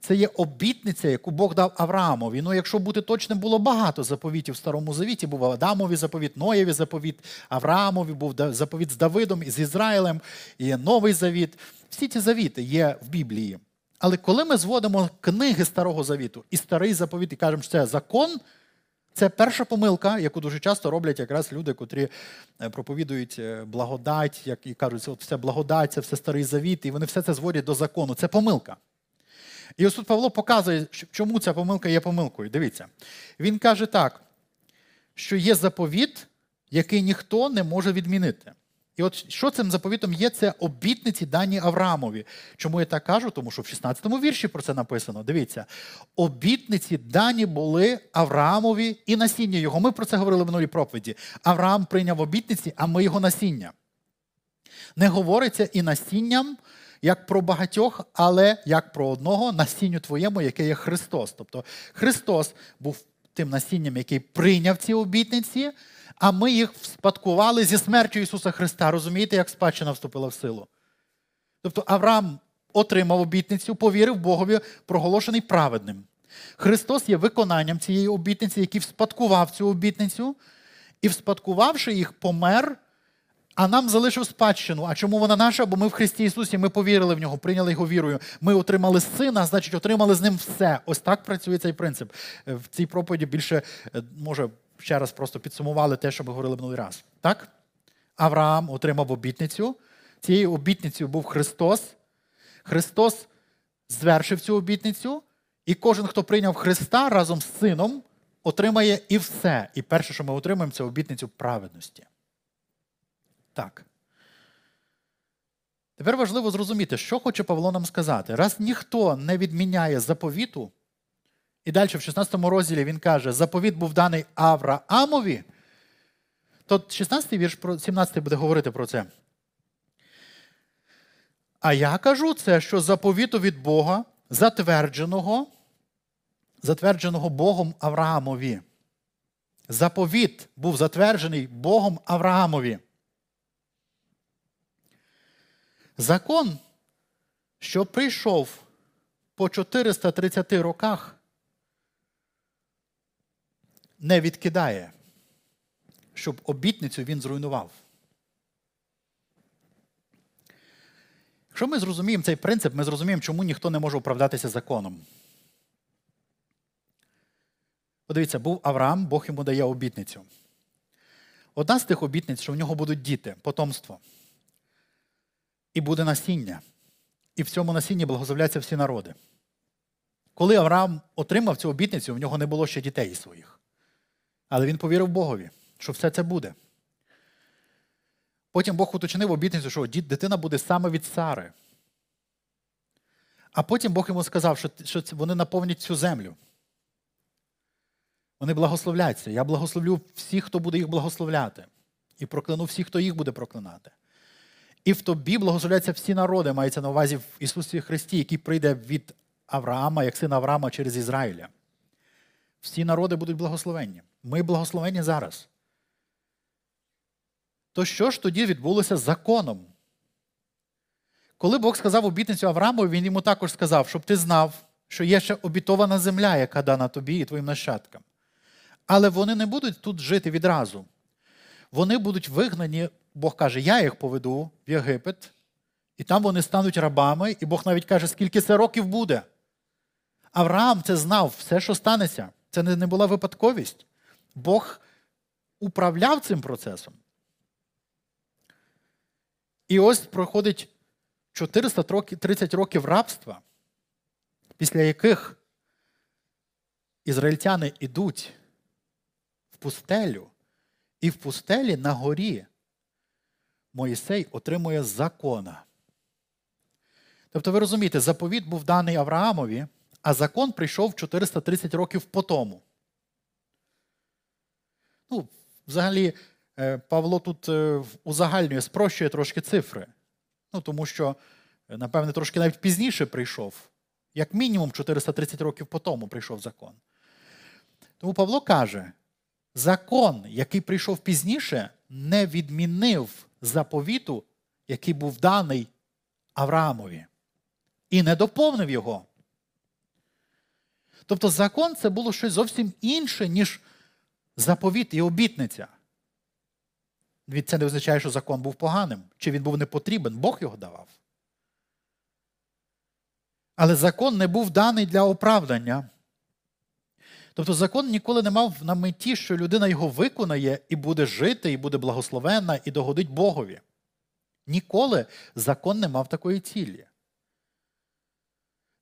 це є обітниця, яку Бог дав Авраамові. Ну, якщо бути точним, було багато заповітів в Старому Завіті. Був Адамові заповіт, Ноєві заповіт, Авраамові, був заповіт з Давидом і з Ізраїлем, і Новий Завіт. Всі ці завіти є в Біблії. Але коли ми зводимо книги Старого Завіту і старий заповіт, і кажемо, що це закон, це перша помилка, яку дуже часто роблять якраз люди, котрі е, проповідують е, благодать, як і кажуть, от все благодать, це все старий завіт, і вони все це зводять до закону. Це помилка. І ось тут Павло показує, чому ця помилка є помилкою. Дивіться. Він каже так, що є заповіт, який ніхто не може відмінити. І от що цим заповітом є, це обітниці дані Авраамові. Чому я так кажу? Тому що в 16-му вірші про це написано. Дивіться, обітниці дані були Авраамові і насіння його. Ми про це говорили в минулій проповіді. Авраам прийняв обітниці, а ми його насіння. Не говориться і насінням, як про багатьох, але як про одного насінню твоєму, яке є Христос. Тобто Христос був тим насінням, який прийняв ці обітниці а ми їх спадкували зі смертю Ісуса Христа. Розумієте, як спадщина вступила в силу? Тобто Авраам отримав обітницю, повірив Богові, проголошений праведним. Христос є виконанням цієї обітниці, який вспадкував цю обітницю, і, вспадкувавши їх, помер, а нам залишив спадщину. А чому вона наша? Бо ми в Христі Ісусі, ми повірили в нього, прийняли його вірою. Ми отримали сина, значить, отримали з ним все. Ось так працює цей принцип. В цій проповіді більше е, може ще раз просто підсумували те, що ми говорили минулий раз. Так? Авраам отримав обітницю. Цією обітницею був Христос. Христос звершив цю обітницю, і кожен, хто прийняв Христа разом з Сином, отримає і все. І перше, що ми отримаємо, це обітницю праведності. Так. Тепер важливо зрозуміти, що хоче Павло нам сказати. Раз ніхто не відміняє заповіту, і далі в 16 розділі він каже, заповіт був даний Авраамові, то 16 вірш, 17 буде говорити про це. А я кажу це, що заповіту від Бога, затвердженого, затвердженого Богом Авраамові. Заповіт був затверджений Богом Авраамові. Закон, що прийшов по 430 роках, не відкидає, щоб обітницю він зруйнував. Якщо ми зрозуміємо цей принцип, ми зрозуміємо, чому ніхто не може оправдатися законом. Подивіться, був Авраам, Бог йому дає обітницю. Одна з тих обітниць, що в нього будуть діти, потомство. І буде насіння. І в цьому насінні благословляться всі народи. Коли Авраам отримав цю обітницю, в нього не було ще дітей своїх. Але він повірив Богові, що все це буде. Потім Бог уточнив обітницю, що дитина буде саме від Сари. А потім Бог йому сказав, що вони наповнять цю землю. Вони благословляться. Я благословлю всіх, хто буде їх благословляти. І прокляну всіх, хто їх буде проклинати. І в тобі благословляються всі народи, мається на увазі в Ісусі Христі, який прийде від Авраама, як син Авраама через Ізраїля. Всі народи будуть благословенні. Ми благословенні зараз. То що ж тоді відбулося з законом? Коли Бог сказав обітницю Аврааму, він йому також сказав, щоб ти знав, що є ще обітована земля, яка дана тобі і твоїм нащадкам. Але вони не будуть тут жити відразу. Вони будуть вигнані, Бог каже, я їх поведу в Єгипет, і там вони стануть рабами, і Бог навіть каже, скільки це років буде. Авраам це знав, все, що станеться. Це не була випадковість. Бог управляв цим процесом. І ось проходить 430 років рабства, після яких ізраїльтяни йдуть в пустелю, і в пустелі на горі Моїсей отримує закона. Тобто, ви розумієте, заповіт був даний Авраамові, а закон прийшов 430 років по тому. Ну, Взагалі, е, Павло тут е, узагальнює, спрощує трошки цифри. Ну, Тому що, е, напевне, трошки навіть пізніше прийшов. Як мінімум 430 років по тому прийшов закон. Тому Павло каже: закон, який прийшов пізніше, не відмінив заповіту, який був даний Авраамові, і не доповнив його. Тобто закон це було щось зовсім інше, ніж заповіт і обітниця. Від Це не означає, що закон був поганим, чи він був не потрібен, Бог його давав. Але закон не був даний для оправдання. Тобто закон ніколи не мав на меті, що людина його виконає і буде жити, і буде благословенна, і догодить Богові. Ніколи закон не мав такої цілі.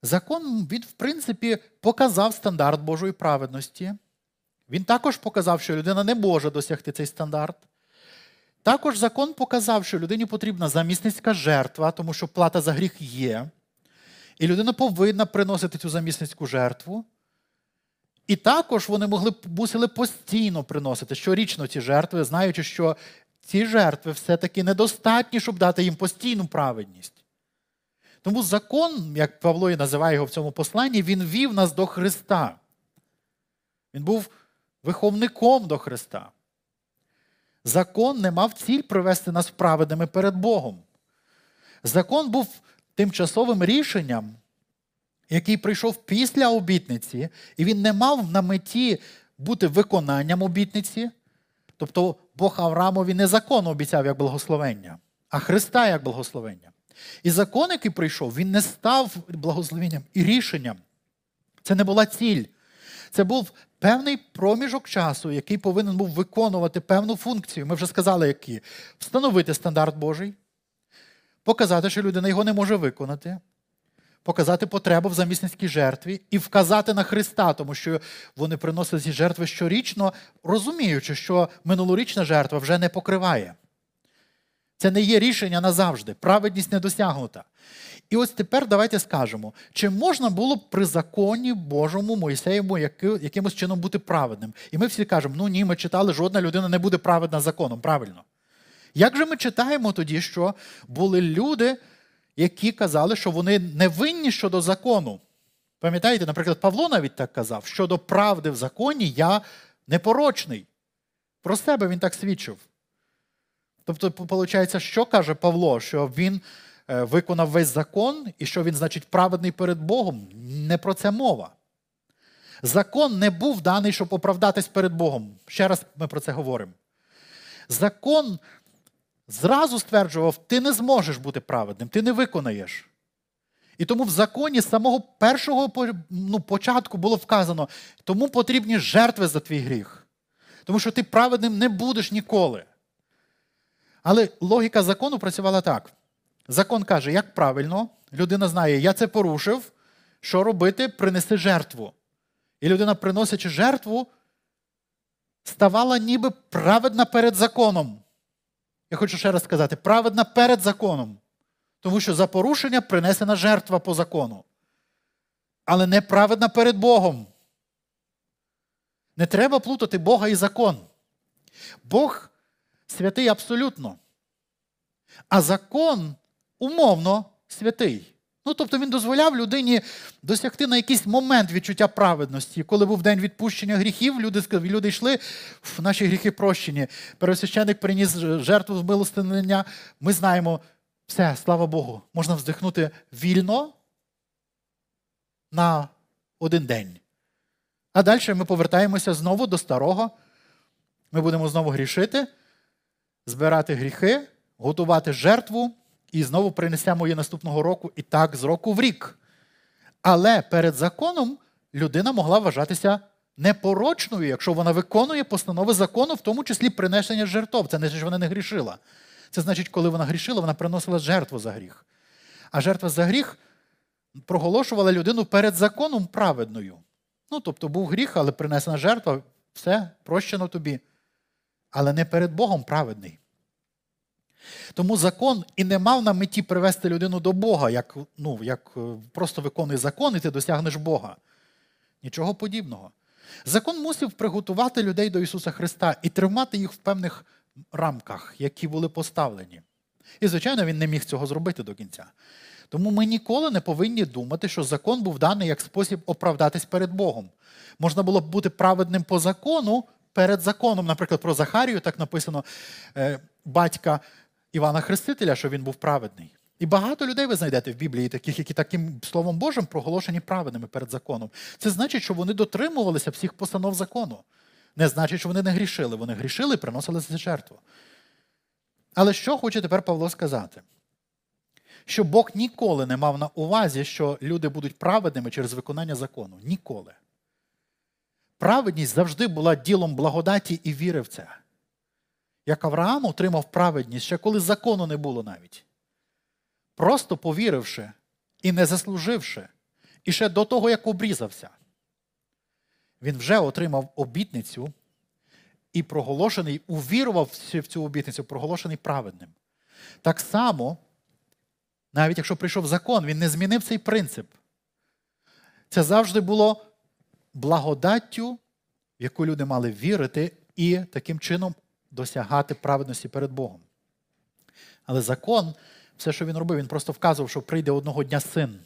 Закон, він, в принципі, показав стандарт Божої праведності. Він також показав, що людина не може досягти цей стандарт. Також закон показав, що людині потрібна замісницька жертва, тому що плата за гріх є. І людина повинна приносити цю замісницьку жертву. І також вони могли мусили постійно приносити щорічно ці жертви, знаючи, що ці жертви все-таки недостатні, щоб дати їм постійну праведність. Тому закон, як Павло і називає його в цьому посланні, він вів нас до Христа. Він був виховником до Христа. Закон не мав ціль привести нас праведними перед Богом. Закон був тимчасовим рішенням, який прийшов після обітниці, і він не мав на меті бути виконанням обітниці. Тобто Бог Авраамові не закон обіцяв як благословення, а Христа як благословення. І закон, який прийшов, він не став благословенням і рішенням. Це не була ціль. Це був певний проміжок часу, який повинен був виконувати певну функцію. Ми вже сказали, які встановити стандарт Божий, показати, що людина його не може виконати, показати потребу в замісницькій жертві і вказати на Христа, тому що вони приносили ці жертви щорічно, розуміючи, що минулорічна жертва вже не покриває. Це не є рішення назавжди. Праведність не досягнута. І ось тепер давайте скажемо, чи можна було б при законі Божому Моїсеєву якимось чином бути праведним? І ми всі кажемо, ну ні, ми читали, жодна людина не буде праведна законом. Правильно. Як же ми читаємо тоді, що були люди, які казали, що вони не винні щодо закону? Пам'ятаєте, наприклад, Павло навіть так казав, щодо правди в законі я непорочний. Про себе він так свідчив. Тобто, виходить, що каже Павло? Що він виконав весь закон і що він, значить, праведний перед Богом? Не про це мова. Закон не був даний, щоб оправдатись перед Богом. Ще раз ми про це говоримо. Закон зразу стверджував, ти не зможеш бути праведним, ти не виконаєш. І тому в законі з самого першого ну, початку було вказано, тому потрібні жертви за твій гріх. Тому що ти праведним не будеш ніколи. Але логіка закону працювала так. Закон каже, як правильно, людина знає, я це порушив, що робити, принеси жертву. І людина, приносячи жертву, ставала ніби праведна перед законом. Я хочу ще раз сказати, праведна перед законом. Тому що за порушення принесена жертва по закону. Але не праведна перед Богом. Не треба плутати Бога і закон. Бог святий абсолютно. А закон умовно святий. Ну, тобто він дозволяв людині досягти на якийсь момент відчуття праведності. Коли був день відпущення гріхів, люди люди йшли, «Ф, наші гріхи прощені. Первосвященник приніс жертву з милостинення. Ми знаємо, все, слава Богу, можна вздихнути вільно на один день. А далі ми повертаємося знову до старого. Ми будемо знову грішити, збирати гріхи, готувати жертву і знову принесемо її наступного року, і так з року в рік. Але перед законом людина могла вважатися непорочною, якщо вона виконує постанови закону, в тому числі принесення жертв. Це не значить, вона не грішила. Це значить, коли вона грішила, вона приносила жертву за гріх. А жертва за гріх проголошувала людину перед законом праведною. Ну, тобто був гріх, але принесена жертва, все прощено тобі. Але не перед Богом праведний. Тому закон і не мав на меті привести людину до Бога, як, ну, як е, просто виконуй закон, і ти досягнеш Бога. Нічого подібного. Закон мусив приготувати людей до Ісуса Христа і тримати їх в певних рамках, які були поставлені. І, звичайно, він не міг цього зробити до кінця. Тому ми ніколи не повинні думати, що закон був даний як спосіб оправдатись перед Богом. Можна було б бути праведним по закону перед законом. Наприклад, про Захарію так написано е, батька Івана Хрестителя, що він був праведний. І багато людей ви знайдете в Біблії, таких, які таким Словом Божим проголошені праведними перед законом. Це значить, що вони дотримувалися всіх постанов закону. Не значить, що вони не грішили. Вони грішили і приносили за жертву. Але що хоче тепер Павло сказати? Що Бог ніколи не мав на увазі, що люди будуть праведними через виконання закону. Ніколи. Праведність завжди була ділом благодаті і віри в це. Як Авраам отримав праведність, ще коли закону не було навіть. Просто повіривши і не заслуживши, і ще до того, як обрізався, він вже отримав обітницю і проголошений, увірував в цю обітницю, проголошений праведним. Так само, навіть якщо прийшов закон, він не змінив цей принцип. Це завжди було благодаттю, в яку люди мали вірити, і таким чином досягати праведності перед Богом. Але закон, все, що він робив, він просто вказував, що прийде одного дня син,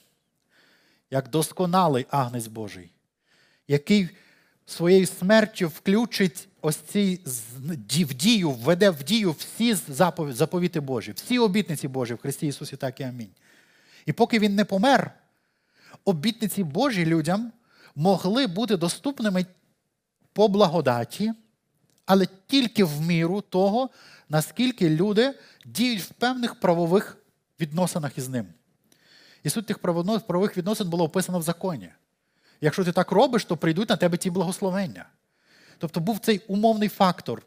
як досконалий агнець Божий, який своєю смертю включить ось ці в дію, введе в дію всі заповіти Божі, всі обітниці Божі в Христі Ісусі, так і амінь. І поки він не помер, обітниці Божі людям могли бути доступними по благодаті, але тільки в міру того, наскільки люди діють в певних правових відносинах із ним. І суть тих правових відносин було описано в законі. Якщо ти так робиш, то прийдуть на тебе ті благословення. Тобто був цей умовний фактор.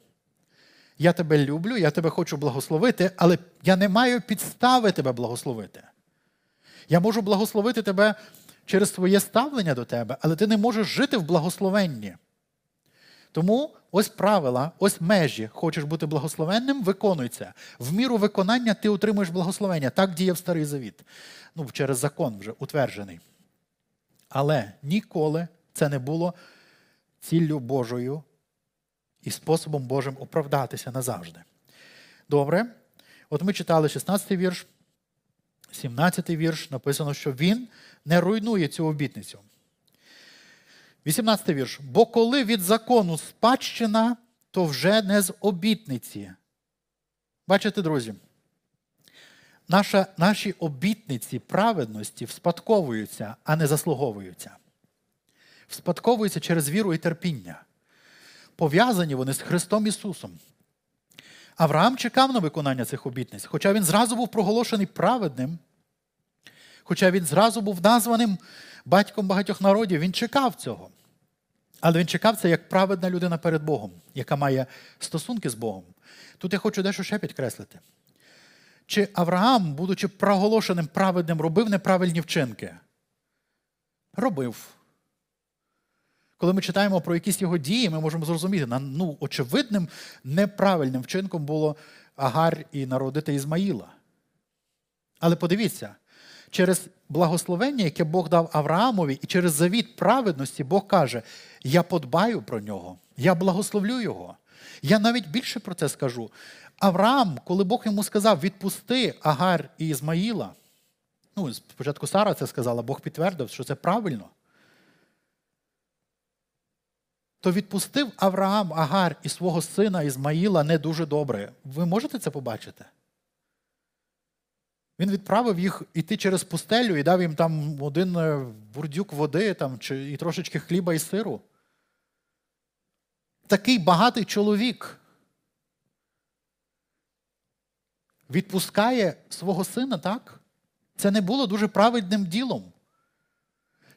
Я тебе люблю, я тебе хочу благословити, але я не маю підстави тебе благословити. Я можу благословити тебе через своє ставлення до тебе, але ти не можеш жити в благословенні. Тому ось правила, ось межі. Хочеш бути благословенним, виконуйся. В міру виконання ти отримуєш благословення. Так діяв Старий Завіт. Ну, через закон вже утверджений. Але ніколи це не було ціллю Божою і способом Божим оправдатися назавжди. Добре. От ми читали 16 й вірш, 17 й вірш, написано, що він не руйнує цю обітницю. 18 вірш. Бо коли від закону спадщина, то вже не з обітниці. Бачите, друзі? Наша, Наші обітниці праведності вспадковуються, а не заслуговуються. Вспадковуються через віру і терпіння. Пов'язані вони з Христом Ісусом. Авраам чекав на виконання цих обітниць, хоча він зразу був проголошений праведним, хоча він зразу був названим батьком багатьох народів, він чекав цього. Але він чекав це як праведна людина перед Богом, яка має стосунки з Богом. Тут я хочу дещо ще підкреслити. Чи Авраам, будучи проголошеним праведним, робив неправильні вчинки? Робив. Коли ми читаємо про якісь його дії, ми можемо зрозуміти, ну, очевидним, неправильним вчинком було Агарь і народити Ізмаїла. Але подивіться, через благословення, яке Бог дав Авраамові, і через завіт праведності Бог каже: Я подбаю про нього, я благословлю його. Я навіть більше про це скажу. Авраам, коли Бог йому сказав, відпусти Агар і Ізмаїла, ну, спочатку Сара це сказала, Бог підтвердив, що це правильно. То відпустив Авраам Агар і свого сина Ізмаїла не дуже добре. Ви можете це побачити? Він відправив їх іти через пустелю і дав їм там один е, бурдюк води там, чи, і трошечки хліба і сиру. Такий багатий чоловік відпускає свого сина, так? Це не було дуже праведним ділом.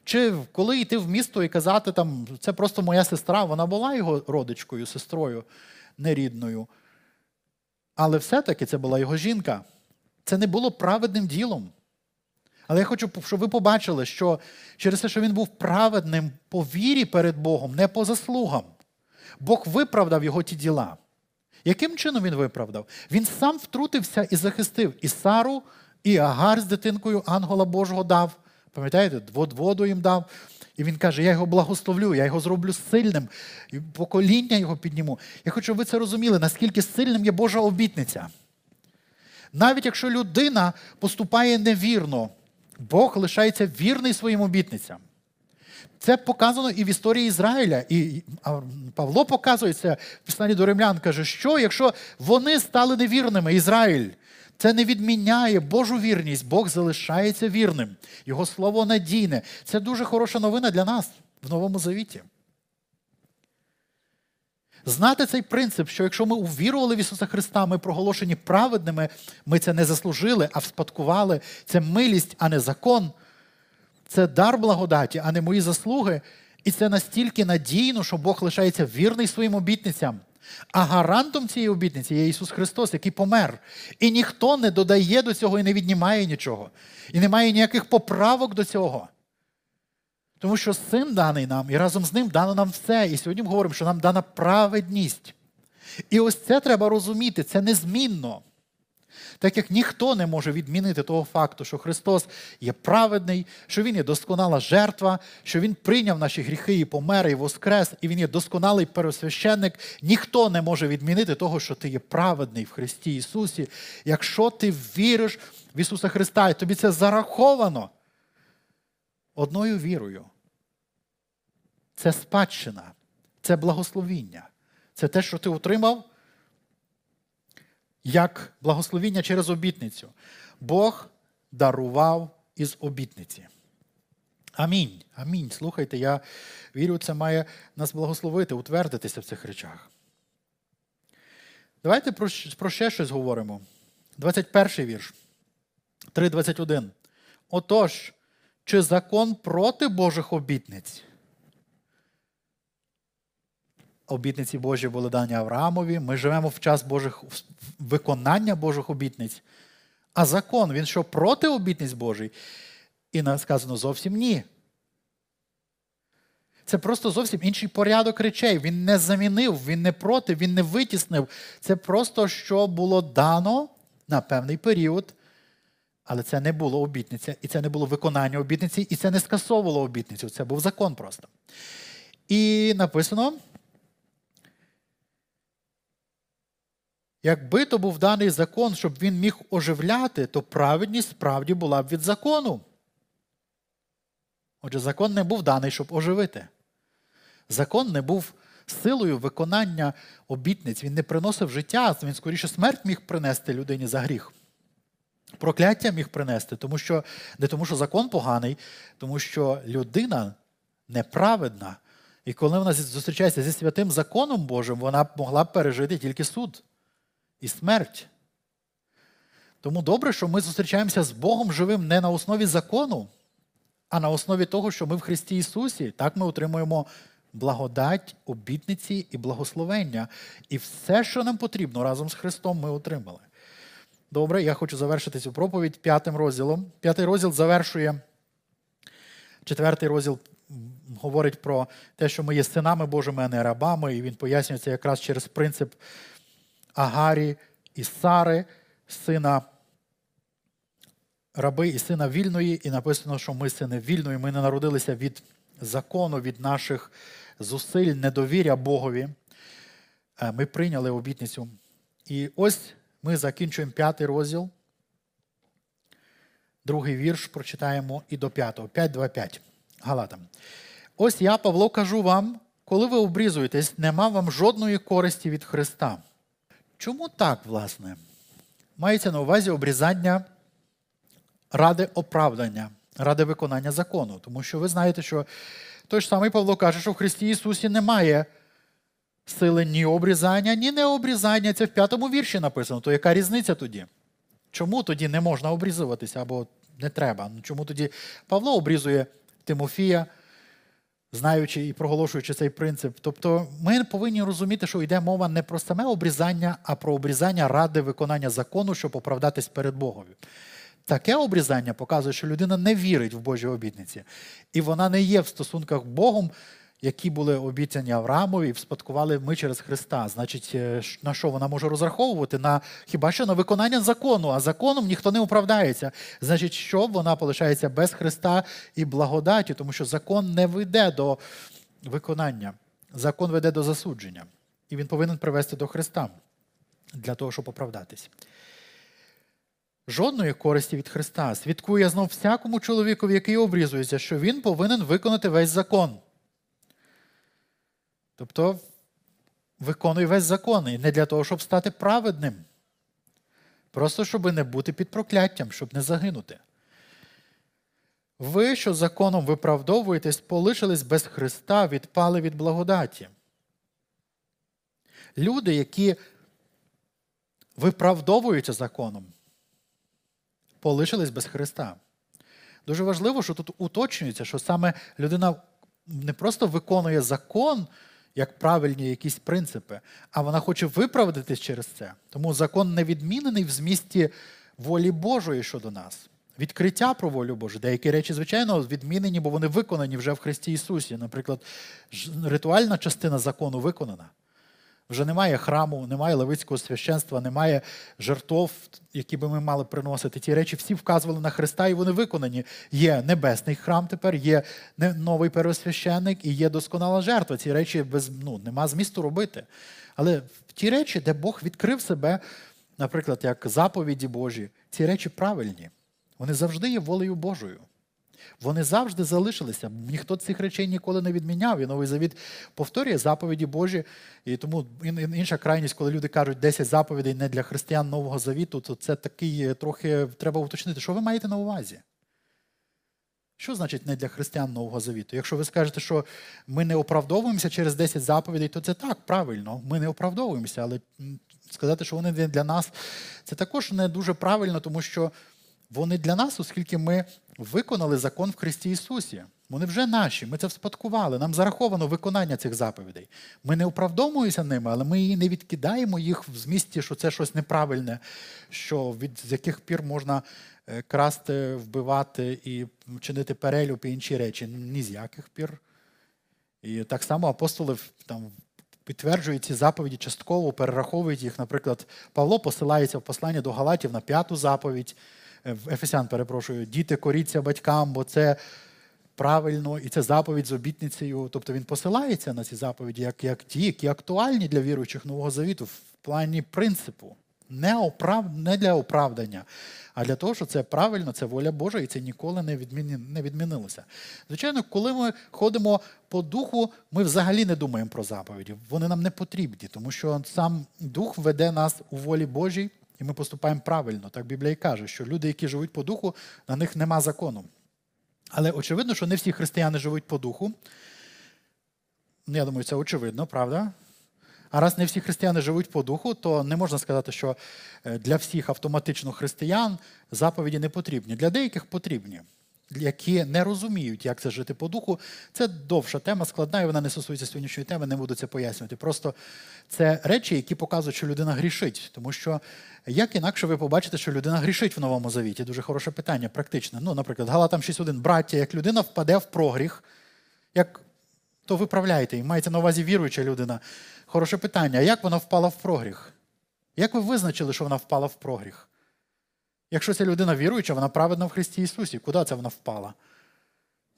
Чи коли йти в місто і казати, там, це просто моя сестра, вона була його родичкою, сестрою нерідною. Але все-таки це була його жінка. Це не було праведним ділом. Але я хочу, щоб ви побачили, що через те, що він був праведним по вірі перед Богом, не по заслугам, Бог виправдав його ті діла. Яким чином він виправдав? Він сам втрутився і захистив і Сару, і Агар з дитинкою ангела Божого дав. Пам'ятаєте, воду їм дав. І він каже: Я його благословлю, я його зроблю сильним, і покоління його підніму. Я хочу, щоб ви це розуміли, наскільки сильним є Божа обітниця. Навіть якщо людина поступає невірно, Бог лишається вірний своїм обітницям. Це показано і в історії Ізраїля. І Павло показує це в писанні до римлян, каже, що якщо вони стали невірними, Ізраїль, це не відміняє Божу вірність, Бог залишається вірним. Його слово надійне. Це дуже хороша новина для нас в Новому Завіті. Знати цей принцип, що якщо ми увірували в Ісуса Христа, ми проголошені праведними, ми це не заслужили, а вспадкували. Це милість, а не закон. Це дар благодаті, а не мої заслуги. І це настільки надійно, що Бог лишається вірний своїм обітницям. А гарантом цієї обітниці є Ісус Христос, який помер. І ніхто не додає до цього і не віднімає нічого. І немає ніяких поправок до цього. Тому що син даний нам, і разом з ним дано нам все. І сьогодні ми говоримо, що нам дана праведність. І ось це треба розуміти, це незмінно. Так як ніхто не може відмінити того факту, що Христос є праведний, що Він є досконала жертва, що Він прийняв наші гріхи і помер, і воскрес, і Він є досконалий пересвященник, ніхто не може відмінити того, що ти є праведний в Христі Ісусі. Якщо ти віриш в Ісуса Христа, і тобі це зараховано одною вірою. Це спадщина, це благословіння. Це те, що ти отримав як благословіння через обітницю. Бог дарував із обітниці. Амінь. Амінь. Слухайте, я вірю, це має нас благословити, утвердитися в цих речах. Давайте про, ще щось говоримо. 21 вірш. 3.21. Отож, чи закон проти Божих обітниць? Обітниці Божі були дані Авраамові. Ми живемо в час Божих виконання Божих обітниць. А закон, він що проти обітниць Божої? І сказано зовсім ні. Це просто зовсім інший порядок речей. Він не замінив, він не проти, він не витіснив. Це просто що було дано на певний період. Але це не було обітниця, і це не було виконання обітниці, і це не скасовувало обітницю. Це був закон просто. І написано. Якби то був даний закон, щоб він міг оживляти, то праведність справді була б від закону. Отже, закон не був даний, щоб оживити. Закон не був силою виконання обітниць. Він не приносив життя, він скоріше смерть міг принести людині за гріх. Прокляття міг принести, тому що не тому, що закон поганий, тому що людина неправедна. І коли вона зустрічається зі святим законом Божим, вона могла б пережити тільки суд і смерть. Тому добре, що ми зустрічаємося з Богом живим не на основі закону, а на основі того, що ми в Христі Ісусі. Так ми отримуємо благодать, обітниці і благословення. І все, що нам потрібно разом з Христом, ми отримали. Добре, я хочу завершити цю проповідь п'ятим розділом. П'ятий розділ завершує. Четвертий розділ говорить про те, що ми є синами Божими, а не рабами, і він пояснюється якраз через принцип Агарі і Сари, сина раби і сина вільної, і написано, що ми сини вільної, ми не народилися від закону, від наших зусиль, недовіря Богові. Е, ми прийняли обітницю І ось ми закінчуємо п'ятий розділ. Другий вірш прочитаємо і до п'ятого. 5.2.5. Галатам. Ось я, Павло, кажу вам, коли ви обрізуєтесь, нема вам жодної користі від Христа. Чому так, власне? Мається на увазі обрізання ради оправдання, ради виконання закону. Тому що ви знаєте, що той ж самий Павло каже, що в Христі Ісусі немає сили ні обрізання, ні необрізання. Це в п'ятому вірші написано. То яка різниця тоді? Чому тоді не можна обрізуватися або не треба? Чому тоді Павло обрізує Тимофія, знаючи і проголошуючи цей принцип? Тобто ми повинні розуміти, що йде мова не про саме обрізання, а про обрізання ради виконання закону, щоб оправдатись перед Богом. Таке обрізання показує, що людина не вірить в Божі обітниці, і вона не є в стосунках з Богом які були обіцяні Авраамові, вспадкували ми через Христа. Значить, е, на що вона може розраховувати? На хіба що на виконання закону, а законом ніхто не управдається. Значить, що вона полишається без Христа і благодаті, тому що закон не веде до виконання, закон веде до засудження. І він повинен привести до Христа для того, щоб оправдатись. Жодної користі від Христа свідкує знов всякому чоловікові, який обрізується, що він повинен виконати весь закон. Тобто виконуй весь закон і не для того, щоб стати праведним. Просто щоб не бути під прокляттям, щоб не загинути. Ви, що законом виправдовуєтесь, полишились без Христа, відпали від благодаті. Люди, які виправдовуються законом, полишились без Христа. Дуже важливо, що тут уточнюється, що саме людина не просто виконує закон як правильні якісь принципи, а вона хоче виправдатись через це. Тому закон не відмінений в змісті волі Божої щодо нас. Відкриття про волю Божу. Деякі речі, звичайно, відмінені, бо вони виконані вже в Христі Ісусі. Наприклад, ритуальна частина закону виконана. Вже немає храму, немає левицького священства, немає жертв, які би ми мали приносити. Ті речі всі вказували на Христа, і вони виконані. Є небесний храм тепер, є новий первосвященник і є досконала жертва. Ці речі без ну, нема змісту робити. Але ті речі, де Бог відкрив себе, наприклад, як заповіді Божі, ці речі правильні. Вони завжди є волею Божою. Вони завжди залишилися. Ніхто цих речей ніколи не відміняв. І новий завіт повторює заповіді Божі. І тому інша крайність, коли люди кажуть 10 заповідей не для християн Нового Завіту, то це такий е, трохи треба уточнити, що ви маєте на увазі? Що значить не для християн Нового Завіту? Якщо ви скажете, що ми не оправдовуємося через 10 заповідей, то це так, правильно, ми не оправдовуємося, але сказати, що вони не для нас, це також не дуже правильно, тому що вони для нас, оскільки ми виконали закон в Христі Ісусі. Вони вже наші, ми це вспадкували. Нам зараховано виконання цих заповідей. Ми не оправдовуємося ними, але ми не відкидаємо їх в змісті, що це щось неправильне, що від з яких пір можна е, красти, вбивати і чинити перелюб і інші речі. Ні з яких пір. І так само апостоли там. Підтверджують ці заповіді частково, перераховують їх. Наприклад, Павло посилається в посланні до Галатів на п'яту заповідь. Ефесян, перепрошую, діти коріться батькам, бо це правильно, і це заповідь з обітницею. Тобто він посилається на ці заповіді, як як ті, які актуальні для віруючих Нового Завіту в плані принципу. Не оправ... не для оправдання, а для того, що це правильно, це воля Божа, і це ніколи не відміни... не відмінилося. Звичайно, коли ми ходимо по духу, ми взагалі не думаємо про заповіді. Вони нам не потрібні, тому що сам дух веде нас у волі Божій. І ми поступаємо правильно. Так Біблія і каже, що люди, які живуть по духу, на них нема закону. Але очевидно, що не всі християни живуть по духу. Ну, я думаю, це очевидно, правда? А раз не всі християни живуть по духу, то не можна сказати, що е, для всіх автоматично християн заповіді не потрібні. Для деяких потрібні які не розуміють, як це жити по духу. Це довша тема, складна, і вона не стосується сьогоднішньої теми, не буду це пояснювати. Просто це речі, які показують, що людина грішить. Тому що як інакше ви побачите, що людина грішить в новому завіті? Дуже хороше питання, практичне. Ну, наприклад, Галатам 6.1. Браття, як людина впаде в прогріх, як то виправляєте, і мається на увазі віруюча людина. Хороше питання. А як вона впала в прогріх? Як ви визначили, що вона впала в прогріх? Якщо ця людина віруюча, вона праведна в Христі Ісусі. Куди це вона впала?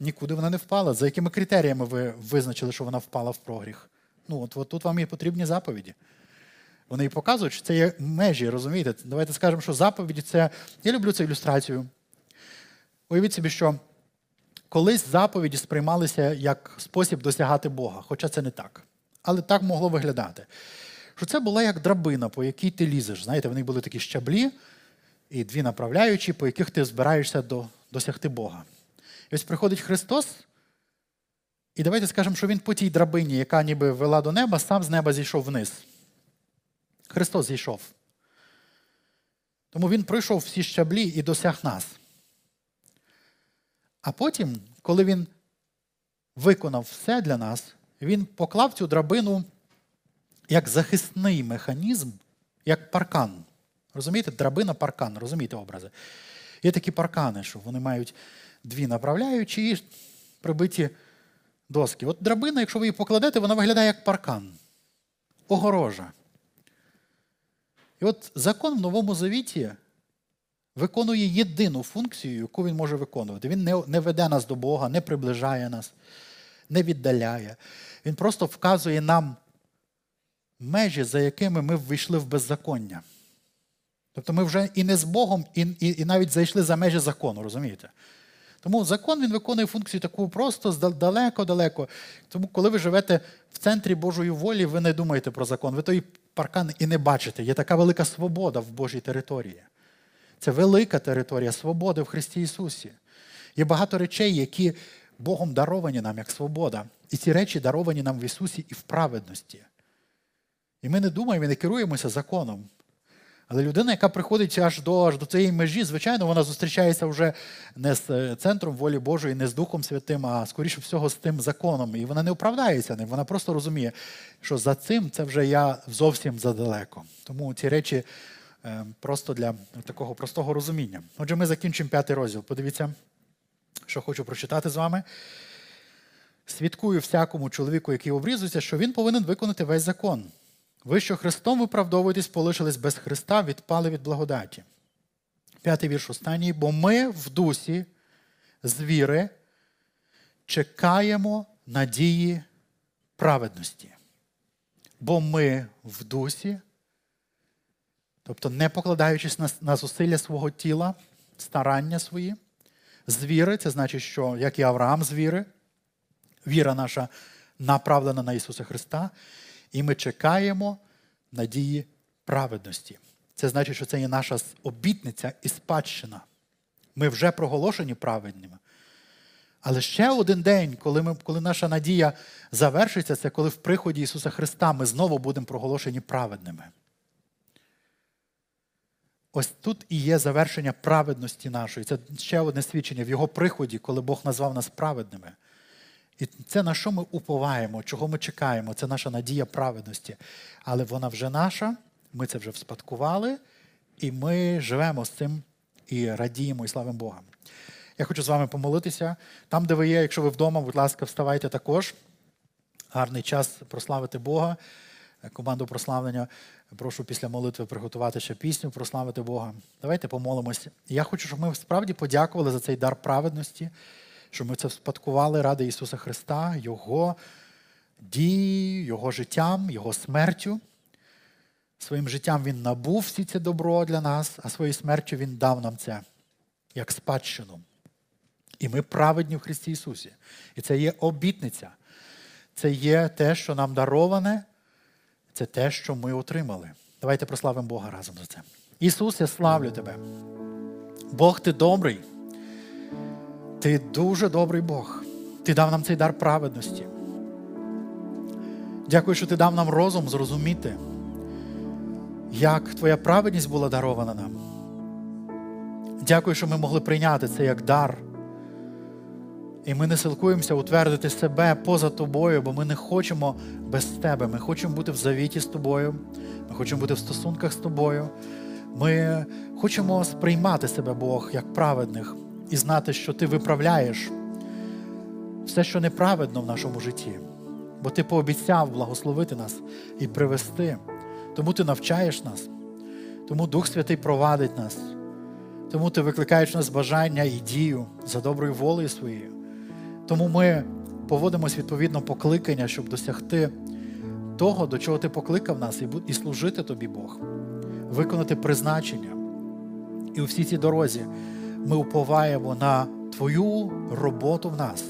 Нікуди вона не впала. За якими критеріями ви визначили, що вона впала в прогріх? Ну, от, от тут вам і потрібні заповіді. Вони і показують, що це є межі, розумієте? Давайте скажемо, що заповіді це. Я люблю цю ілюстрацію. Уявіть собі, що колись заповіді сприймалися як спосіб досягати Бога, хоча це не так. Але так могло виглядати. Що це була як драбина, по якій ти лізеш. Знаєте, вони були такі щаблі і дві направляючі, по яких ти збираєшся до, досягти Бога. І ось приходить Христос, і давайте скажемо, що Він по тій драбині, яка ніби вела до неба, сам з неба зійшов вниз. Христос зійшов. Тому Він пройшов всі щаблі і досяг нас. А потім, коли Він виконав все для нас, Він поклав цю драбину як захисний механізм, як паркан. Розумієте, драбина паркан, розумієте образи? Є такі паркани, що вони мають дві направляючі і прибиті доски. От драбина, якщо ви її покладете, вона виглядає як паркан, огорожа. І от закон в Новому Завіті виконує єдину функцію, яку він може виконувати. Він не, не веде нас до Бога, не приближає нас, не віддаляє. Він просто вказує нам межі, за якими ми ввійшли в беззаконня. Тобто ми вже і не з Богом, і, і, і навіть зайшли за межі закону, розумієте? Тому закон він виконує функцію таку просто далеко-далеко. Тому, коли ви живете в центрі Божої волі, ви не думаєте про закон. Ви той паркан і не бачите. Є така велика свобода в Божій території. Це велика територія свободи в Христі Ісусі. Є багато речей, які Богом даровані нам як свобода. І ці речі даровані нам в Ісусі і в праведності. І ми не думаємо і не керуємося законом. Але людина, яка приходить аж до аж до цієї межі, звичайно, вона зустрічається вже не з е, центром волі Божої, не з Духом Святим, а скоріше всього з тим законом. І вона не оправдається ним. Вона просто розуміє, що за цим це вже я зовсім задалеко. Тому ці речі е, просто для такого простого розуміння. Отже, ми закінчимо п'ятий розділ. Подивіться, що хочу прочитати з вами. Свідкую всякому чоловіку, який обрізується, що він повинен виконати весь закон. Ви, що Христом виправдовуєтесь, полишились без Христа, відпали від благодаті. П'ятий вірш останній. Бо ми в дусі з віри чекаємо надії праведності. Бо ми в дусі, тобто не покладаючись на, на зусилля свого тіла, старання свої, з віри, це значить, що як і Авраам з віри, віра наша направлена на Ісуса Христа. І ми чекаємо надії праведності. Це значить, що це є наша обітниця і спадщина. Ми вже проголошені праведними. Але ще один день, коли ми, коли наша надія завершиться, це коли в приході Ісуса Христа ми знову будемо проголошені праведними. Ось тут і є завершення праведності нашої. Це ще одне свідчення в Його приході, коли Бог назвав нас праведними. І це на що ми уповаємо, чого ми чекаємо, це наша надія праведності. Але вона вже наша, ми це вже вспадкували, і ми живемо з цим і радіємо, і славимо Бога. Я хочу з вами помолитися. Там, де ви є, якщо ви вдома, будь ласка, вставайте також. Гарний час прославити Бога. Команду прославлення. Прошу після молитви приготувати ще пісню, прославити Бога. Давайте помолимося. Я хочу, щоб ми справді подякували за цей дар праведності що ми це спадкували ради Ісуса Христа, Його дією, Його життям, Його смертю. Своїм життям Він набув всі це добро для нас, а своєю смертю Він дав нам це як спадщину. І ми праведні в Христі Ісусі. І це є обітниця. Це є те, що нам дароване, це те, що ми отримали. Давайте прославимо Бога разом за це. Ісус, я славлю Тебе. Бог ти добрий. Ти дуже добрий Бог. Ти дав нам цей дар праведності. Дякую, що ти дав нам розум зрозуміти, як Твоя праведність була дарована нам. Дякую, що ми могли прийняти це як дар. І ми не силкуємося утвердити себе поза тобою, бо ми не хочемо без тебе. Ми хочемо бути в завіті з тобою, ми хочемо бути в стосунках з тобою. Ми хочемо сприймати себе, Бог, як праведних і знати, що ти виправляєш все, що неправедно в нашому житті. Бо ти пообіцяв благословити нас і привести. Тому ти навчаєш нас, тому Дух Святий провадить нас, тому ти викликаєш нас бажання і дію за доброю волею своєю. Тому ми поводимось відповідно покликання, щоб досягти того, до чого ти покликав нас, і служити тобі, Бог, виконати призначення. І у всій цій дорозі ми уповаємо на Твою роботу в нас,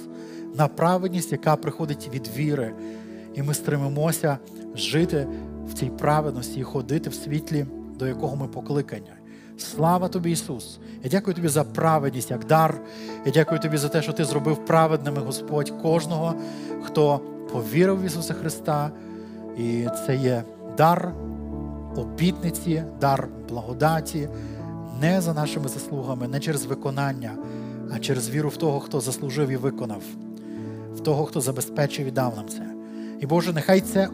на праведність, яка приходить від віри. І ми стремимося жити в цій праведності і ходити в світлі, до якого ми покликані. Слава тобі, Ісус! Я дякую тобі за праведність як дар. Я дякую тобі за те, що ти зробив праведними, Господь, кожного, хто повірив в Ісуса Христа. І це є дар обітниці, дар благодаті, не за нашими заслугами, не через виконання, а через віру в того, хто заслужив і виконав, в того, хто забезпечив і дав нам це. І Боже, нехай це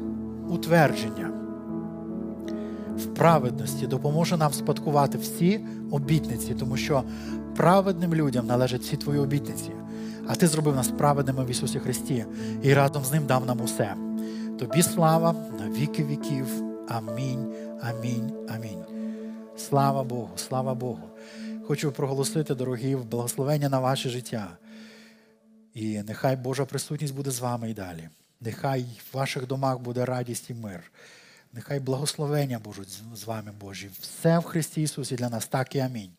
утвердження в праведності допоможе нам спадкувати всі обітниці, тому що праведним людям належать всі твої обітниці. А ти зробив нас праведними в Ісусі Христі і разом з Ним дав нам усе. Тобі слава на віки віків. Амінь, амінь, амінь. Слава Богу, слава Богу. Хочу проголосити, дорогі, благословення на ваше життя. І нехай Божа присутність буде з вами і далі. Нехай в ваших домах буде радість і мир. Нехай благословення будуть з- з вами Божі. Все в Христі Ісусі для нас, так і амінь.